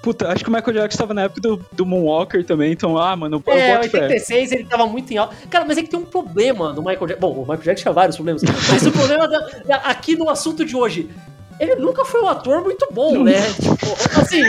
puta, acho que o Michael Jackson tava na época do, do Moonwalker também, então, ah, mano, eu É, boto fé. 86 ele tava muito em alta. Cara, mas é que tem um problema do Michael Jackson. Bom, o Michael Jackson tinha vários problemas. Mas o problema da- da- aqui no assunto de hoje, ele nunca foi um ator muito bom, né? Tipo, assim,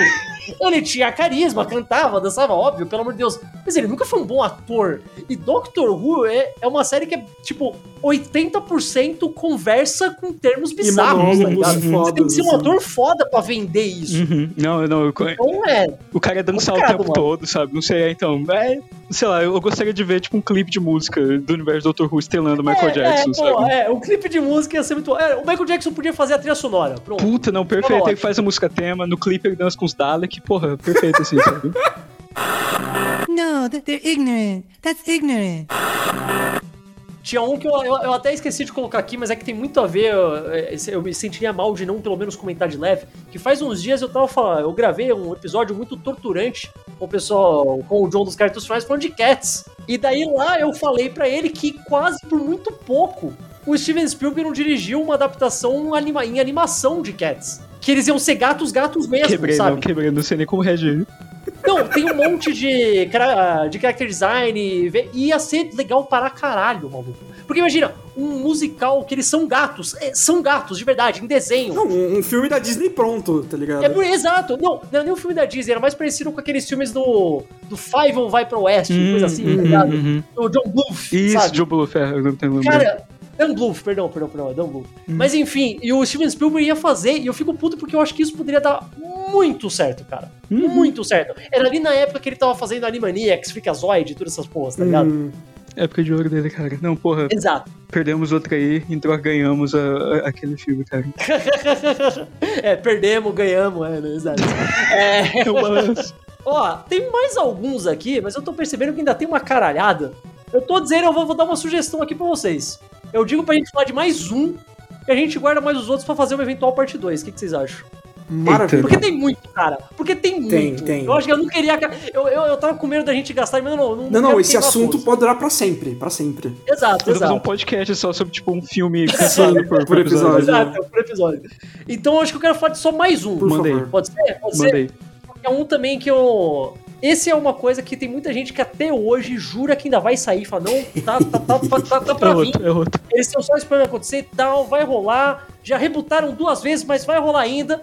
ele tinha carisma, cantava, dançava, óbvio, pelo amor de Deus. Mas ele nunca foi um bom ator. E Doctor Who é, é uma série que é, tipo, 80% conversa com termos bizarros, tá ligado? Você tem que ser um assim. ator foda pra vender isso. Uhum. Não, não, eu- Então é. o cara ia dançar o tempo mano. todo, sabe? Não sei, então, é, sei lá, eu gostaria de ver, tipo, um clipe de música do universo do Dr. Who estelando o Michael é, Jackson, é, sabe? pô, é, o clipe de música ia ser muito. É, o Michael Jackson podia fazer a trilha sonora. Pronto. Puta, não, perfeito. Tava Ele faz a música tema, no clipe ele dança com os Dalek, porra, perfeito assim, sabe? No, th- they're ignorant. That's ignorant. Tinha um que eu, eu, eu até esqueci de colocar aqui, mas é que tem muito a ver. Eu, eu me sentiria mal de não, pelo menos, comentar de leve. Que faz uns dias eu tava falando. Eu gravei um episódio muito torturante com o pessoal, com o John dos Cartos Finais falando de Cats. E daí lá eu falei pra ele que quase por muito pouco o Steven Spielberg não dirigiu uma adaptação anima, em animação de Cats. Que eles iam ser gatos, gatos mesmo, Quebrei, sabe? não, quebrei, não sei nem como reagir. Não, tem um monte de, cara- de character design. e Ia ser legal para caralho, maluco. Porque imagina, um musical que eles são gatos. é, São gatos, de verdade, em desenho. Não, um, um filme da Disney pronto, tá ligado? É por- exato. Não, não é nem o filme da Disney, era mais parecido com aqueles filmes do. Do Five vai pro Oeste, coisa assim, tá ligado? uhum. O John Bluth, Isso, sabe? Joe Bluth, é, eu não tenho. Cara, Dan Bluth, perdão, perdão, perdão, é Dan Bluth. Mas enfim, e o Steven Spielberg ia fazer, e eu fico puto porque eu acho que isso poderia dar muito certo, cara. Muito certo. Era ali na época que ele tava fazendo Animaniacs, Freakazoid e todas essas porras, tá ligado? Hum, Época de ouro dele, cara. Não, porra, Exato. perdemos outra aí, em troca ganhamos a- a- aquele filme, cara. é, perdemos, ganhamos, é, né? Exato. É, É um balanço. ó, tem mais alguns aqui, mas eu tô percebendo que ainda tem uma caralhada. Eu tô dizendo, eu vou, vou dar uma sugestão aqui pra vocês. Eu digo pra gente falar de mais um, e a gente guarda mais os outros pra fazer uma eventual parte 2. O que, que vocês acham? maravilha. Porque tem muito, cara. Porque tem muito. Tem, tem. Eu acho que eu não queria. Eu, eu, eu tava com medo da gente gastar, mas não, não. Não, não, esse assunto pode durar pra sempre, pra sempre. Exato, Vou fazer um exato. podcast só sobre, tipo, um filme por, por episódio. Exato, por episódio. Então eu acho que eu quero falar de só mais um. Por Mandei. favor. Pode ser? Pode ser? Mandei. É um também que eu. Esse é uma coisa que tem muita gente que até hoje jura que ainda vai sair. Fala, não, tá, tá, tá, tá, tá, tá É pra vir. outro, é outro. Eles estão só esperando acontecer e tal, vai rolar. Já rebutaram duas vezes, mas vai rolar ainda.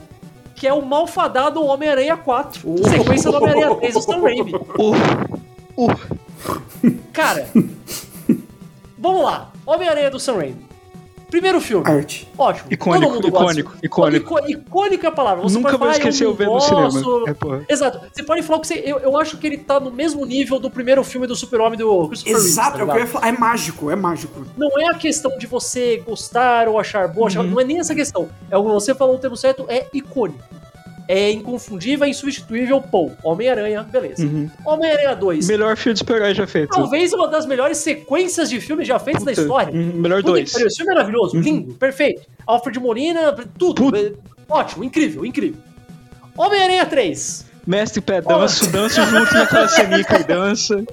Que é o malfadado Homem-Aranha 4. Sequência do Homem-Aranha 3 do Sam Raimi. Uh, uh. Cara, vamos lá. Homem-Aranha do Sam Raimi. Primeiro filme. Arte. Ótimo. Icônico, Todo mundo gosta. icônico, icônico. Ico- icônico é a palavra. Você Nunca pode vou falar, esquecer eu vendo no cinema. É, porra. Exato. Você pode falar que você. Eu, eu acho que ele tá no mesmo nível do primeiro filme do Super-Homem do Christopher Exato, tá é o eu falar. É mágico, é mágico. Não é a questão de você gostar ou achar bom, achar- Uhum. não é nem essa questão. É o que você falou o termo certo, é icônico. É inconfundível, é insubstituível, pô. Homem-Aranha, beleza. Uhum. Homem-Aranha 2. Melhor filme de super-herói já feito. Talvez uma das melhores sequências de filmes já feitas da Puta, história. uhum, melhor Puta dois. Esse filme é maravilhoso, Uhum. lindo, perfeito. Alfred Molina, tudo. Puta. Ótimo, incrível, incrível. Homem-Aranha 3. Mestre Pé, danço, danço junto naquela cenica e dança.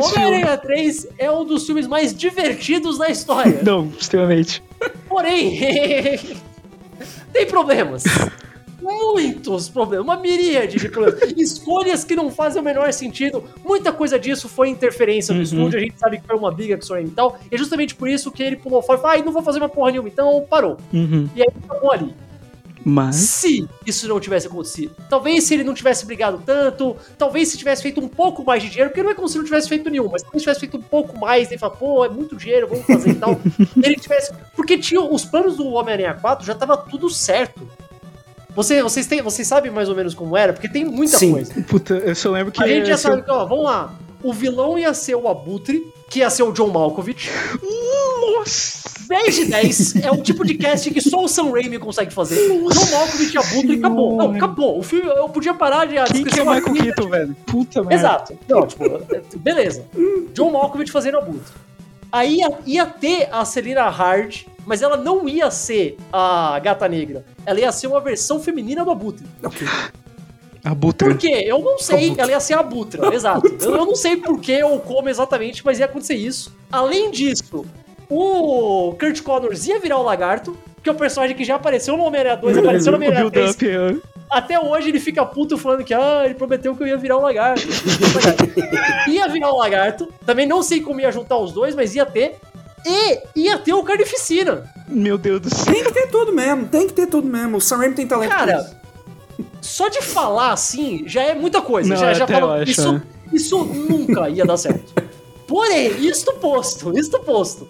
Homem-Aranha 3 é um dos filmes mais divertidos da história. Não, extremamente. Porém, tem problemas. Muitos problemas, uma miríade de problemas. Escolhas que não fazem o menor sentido. Muita coisa disso foi interferência no Uhum. estúdio. A gente sabe que foi uma briga com o Sony e tal. E é justamente por isso que ele pulou fora e falou: ai, não vou fazer uma porra nenhuma. Então parou. Uhum. E aí acabou ali. Mas. Se isso não tivesse acontecido, talvez se ele não tivesse brigado tanto, talvez se tivesse feito um pouco mais de dinheiro, porque não é como se não tivesse feito nenhum, mas talvez tivesse feito um pouco mais, ele fala, pô, é muito dinheiro, vamos fazer e tal. ele tivesse. Porque tinha os planos do Homem-Aranha 4 já tava tudo certo. Você, vocês, têm, vocês sabem mais ou menos como era? Porque tem muita Sim. coisa. Puta, eu só lembro que. A gente já esse- sabe que, ó, vamos lá. O vilão ia ser o Abutre, que ia ser o John Malkovich. Nossa! 10 de 10 é o tipo de casting que só o Sam Raimi consegue fazer. John Malkovich e Abutre, acabou. Não, acabou. O filme, eu podia parar de... Quem que é Michael. Keaton, velho? Puta merda. Exato. Não, tipo, beleza. John Malkovich fazendo Abutre. Aí ia, ia ter a Selina Hard, mas ela não ia ser a Gata Negra. Ela ia ser uma versão feminina do Abutre. Ok. A Butra. Por quê? Eu não sei. Abutre. Ela ia ser a Butra, exato. Eu, eu não sei por que ou como exatamente, mas ia acontecer isso. Além disso, o Kurt Connors ia virar o Lagarto, que é o personagem que já apareceu no Homem-Aranha 2, apareceu no Homem-Aranha 3. build-up. é- Até hoje ele fica puto falando que ah, ele prometeu que eu ia virar o lagarto. ia virar o lagarto. Também não sei como ia juntar os dois, mas ia ter. E ia ter o Carnificina. Meu Deus do céu. Tem que ter tudo mesmo, tem que ter tudo mesmo. O Sam Raimi tem talento Cara, só de falar assim já é muita coisa. Não, já já até falo, eu acho, isso, né? isso nunca ia dar certo. Porém, isto posto, isto posto.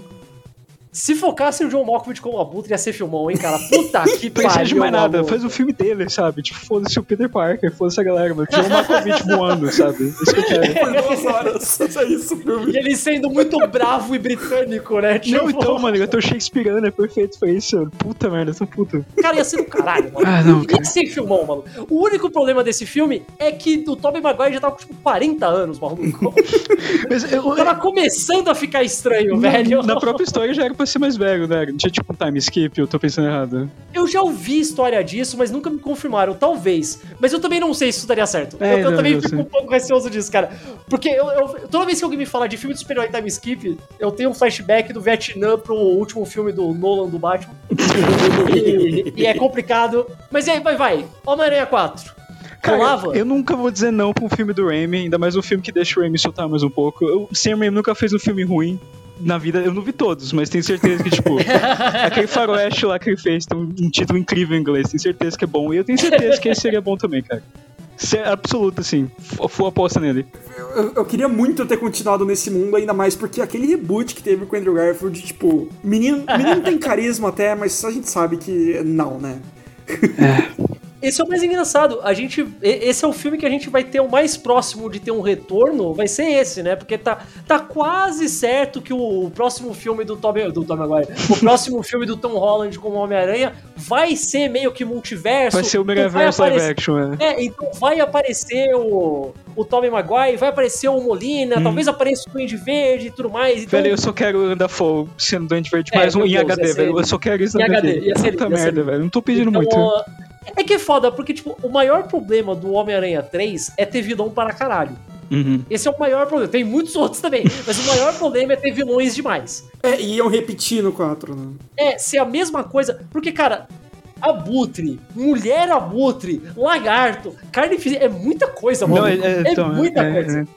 Se focasse o John Malkovich como abutre, ia ser filmão, hein, cara? Puta que Precisa pariu. de mais nada, maluco. faz o filme dele, sabe? Tipo, foda-se o Peter Parker, foda-se a galera, mano. Tinha o Malkovich voando, sabe? Isso que eu quero. Por duas horas. É isso, filme. E ele sendo muito bravo e britânico, né? Tipo, Não, então, mano, eu tô shakespeareano, é perfeito pra isso. mano. Puta merda, eu tô puto. Cara, ia ser do caralho, mano. Ah, não, Ia ser filmão, mano. O único problema desse filme é que o Tobey Maguire já tava com, tipo, 40 anos, maluco. Mas eu, Tava começando a ficar estranho, velho. na, na própria história já era ser mais velho, né? Não tinha tipo um time skip, eu tô pensando errado. Eu já ouvi história disso, mas nunca me confirmaram. Talvez. Mas eu também não sei se isso daria certo. É, eu, eu não, também eu fico sei. um pouco receoso disso, cara. Porque eu, eu- toda vez que alguém me fala de filme de super-herói time skip, eu tenho um flashback do Vietnã pro último filme do Nolan do Batman. e, e é complicado. Mas e aí, vai, vai. Homem-Aranha 4. Cara, eu nunca vou dizer não pra um filme do Raimi, ainda mais um filme que deixa o Raimi soltar mais um pouco. Eu, o Sam Raimi nunca fez um filme ruim na vida, eu não vi todos, mas tenho certeza que, tipo, aquele faroeste lá que ele fez tem um, título incrível em inglês, tenho certeza que é bom. E eu tenho certeza que esse seria bom também, cara. Isso é absoluto, assim. Full aposta nele. Eu, eu queria muito ter continuado nesse mundo, ainda mais porque aquele reboot que teve com o Andrew Garfield, tipo, menino, menino tem carisma até, mas a gente sabe que não, né? Esse é o mais engraçado. A gente, esse é o filme que a gente vai ter o mais próximo de ter um retorno, vai ser esse, né? Porque tá, tá quase certo que o próximo filme do Tobey, do Tobey Maguire, o próximo filme do Tom Holland como Homem-Aranha vai ser meio que multiverso. Vai ser o Então Megaverse live action, é. É, então vai aparecer o, o Tobey Maguire, vai aparecer o Molina, talvez apareça o Duende Verde e tudo mais. Então, Velho, eu só quero o Dafoe sendo Duende Verde, É, mais um em Deus, HD, velho. Eu só quero isso em HD, ser Puta merda, velho. Não tô pedindo Então, muito. ó, É que é foda, porque, tipo, o maior problema do Homem-Aranha 3 é ter vilão para caralho. Uhum. Esse é o maior problema. Tem muitos outros também, mas o maior problema é ter vilões demais. É, e iam repetir no 4, né? É ser a mesma coisa. Porque, cara, abutre, mulher abutre, lagarto, carne física, é muita coisa, mano. Não, É, é, é, então, muita é, coisa.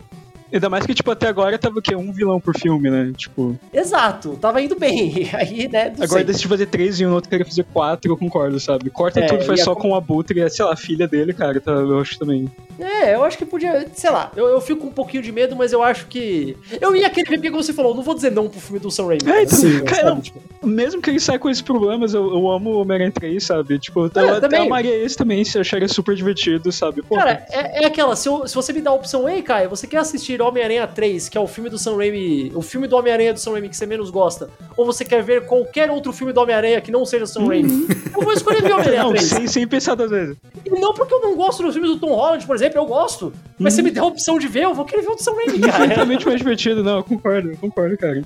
É. Ainda mais que, tipo, até agora tava o quê? Um vilão por filme, né? Tipo, Exato, tava indo bem. Aí, né, agora sei. decide fazer três e um outro queria fazer quatro, eu concordo, sabe? Corta É, tudo, faz e a- só com o Abutre, é, sei lá, a filha dele, cara, tá, eu acho também. É, É, eu acho que podia, sei lá, eu, eu fico com um pouquinho de medo, mas eu acho que. Eu ia querer ver porque você falou, não vou dizer não pro filme do Sam Raimi. É, então, Sim, cara, não, Tipo, mesmo que ele saia com esses problemas, eu, eu amo o Homem-Aranha 3, sabe? Tipo, eu, eu também. amaria esse também, se acharia super divertido, sabe? Pô, Cara, é, é aquela, se, eu- se você me dá a opção, ei, Caio, você quer assistir Homem-Aranha 3, que é o filme do Sam Raimi, o filme do Homem-Aranha do Sam Raimi que você menos gosta, ou você quer ver qualquer outro filme do Homem-Aranha que não seja o Sam Raimi, eu vou escolher ver Homem-Aranha não, 3. sem, sem pensar duas vezes. E não porque eu não gosto dos filmes do Tom Holland, por exemplo, eu gosto, mas se me der a opção de ver, eu vou querer ver o do Sam Raimi, cara. Infinitamente mais divertido, não, eu concordo, eu concordo, cara.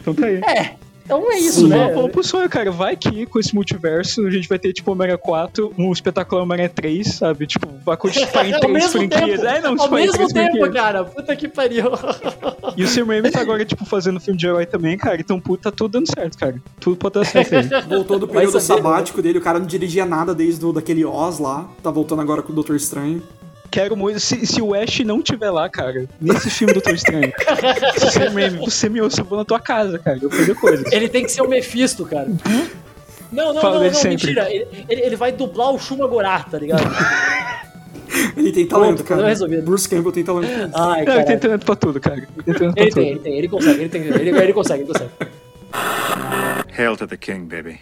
Então tá aí. É, então é isso, Sim, né? Vamos pro sonho, cara. Vai que com esse multiverso a gente vai ter, tipo, Homem-Aranha 4, um espetacular Homem-Aranha 3, sabe? Tipo, vai continuar em três mesmo franquias. tempo, É, não, ao tipo, mesmo tempo, franquias. cara, puta que pariu. E o Sam Raimi tá agora, tipo, fazendo filme de herói também, cara. Então, puta, tá tudo dando certo, cara. Tudo pode dar certo aí. Voltou do período sabático dele, o cara não dirigia nada desde o, daquele Oz lá. Tá voltando agora com o Doutor Estranho. Quero muito. Se, se o Ash não tiver lá, cara, nesse filme do Doutor Estranho, Sam Raimi, você me ouça, eu vou na tua casa, cara. Eu fazer coisas. Ele tem que ser o Mephisto, cara. Não, não, Fala não, não, sempre. mentira. Ele, ele- ele vai dublar o Shuma Gorath, tá ligado? Ele tem talento, Pronto, cara. problema resolvido. Bruce Campbell tem talento. Ai, Não, ele tem talento pra tudo, cara. Ele tem talento pra Ele tudo. tem, ele tem, ele consegue, ele tem, ele, ele consegue, ele consegue. Hail to the king, baby.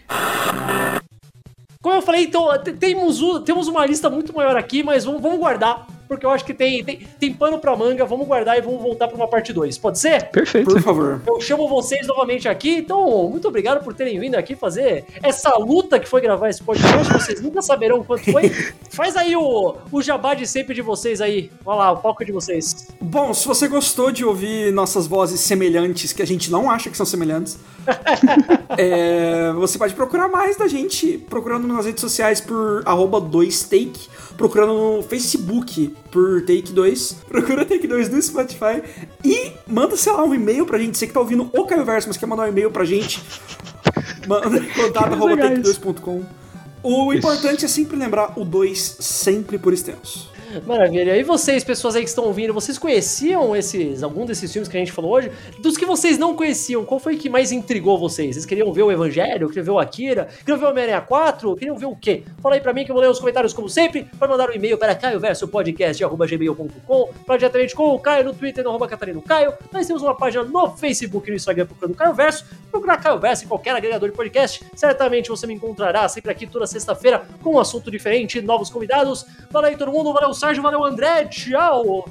Como eu falei, então, te- temos, temos uma lista muito maior aqui, mas vamos, vamos guardar, porque eu acho que tem, tem, tem pano pra manga, vamos guardar e vamos voltar pra uma parte 2. Pode ser? Perfeito. Por favor. Eu chamo vocês novamente aqui, então, muito obrigado por terem vindo aqui fazer essa luta que foi gravar esse podcast. Vocês nunca saberão quanto foi. Faz aí o, o jabá de sempre de vocês aí. Vai lá, o palco é de vocês. Bom, se você gostou de ouvir nossas vozes semelhantes, que a gente não acha que são semelhantes, é, você pode procurar mais da gente procurando nas redes sociais por arroba 2take, procurando no Facebook por Take2, procura Take2 no Spotify e manda, sei lá, um e-mail pra gente. Você que tá ouvindo o Caio Verso, mas quer mandar um e-mail pra gente, manda contato arroba legais. take2.com. O importante é sempre lembrar o 2 sempre por extenso. Maravilha. E vocês, pessoas aí que estão ouvindo, vocês conheciam esses algum desses filmes que a gente falou hoje? Dos que vocês não conheciam, qual foi que mais intrigou vocês? Vocês queriam ver o Evangelho? Queriam ver o Akira? Queriam ver o Homem-Aranha 4? Queriam ver o quê? Fala aí pra mim que eu vou ler os comentários como sempre. Pode mandar um e-mail para caioversopodcast.gmail.com Fala diretamente com o Caio no Twitter, no arroba Catarino Caio. Nós temos uma página no Facebook e no Instagram procurando Caio Verso. Procurar Caio Verso em qualquer agregador de podcast. Certamente você me encontrará sempre aqui toda sexta-feira com um assunto diferente, novos convidados. Fala aí todo mundo, valeu Sérgio, valeu André, tchau!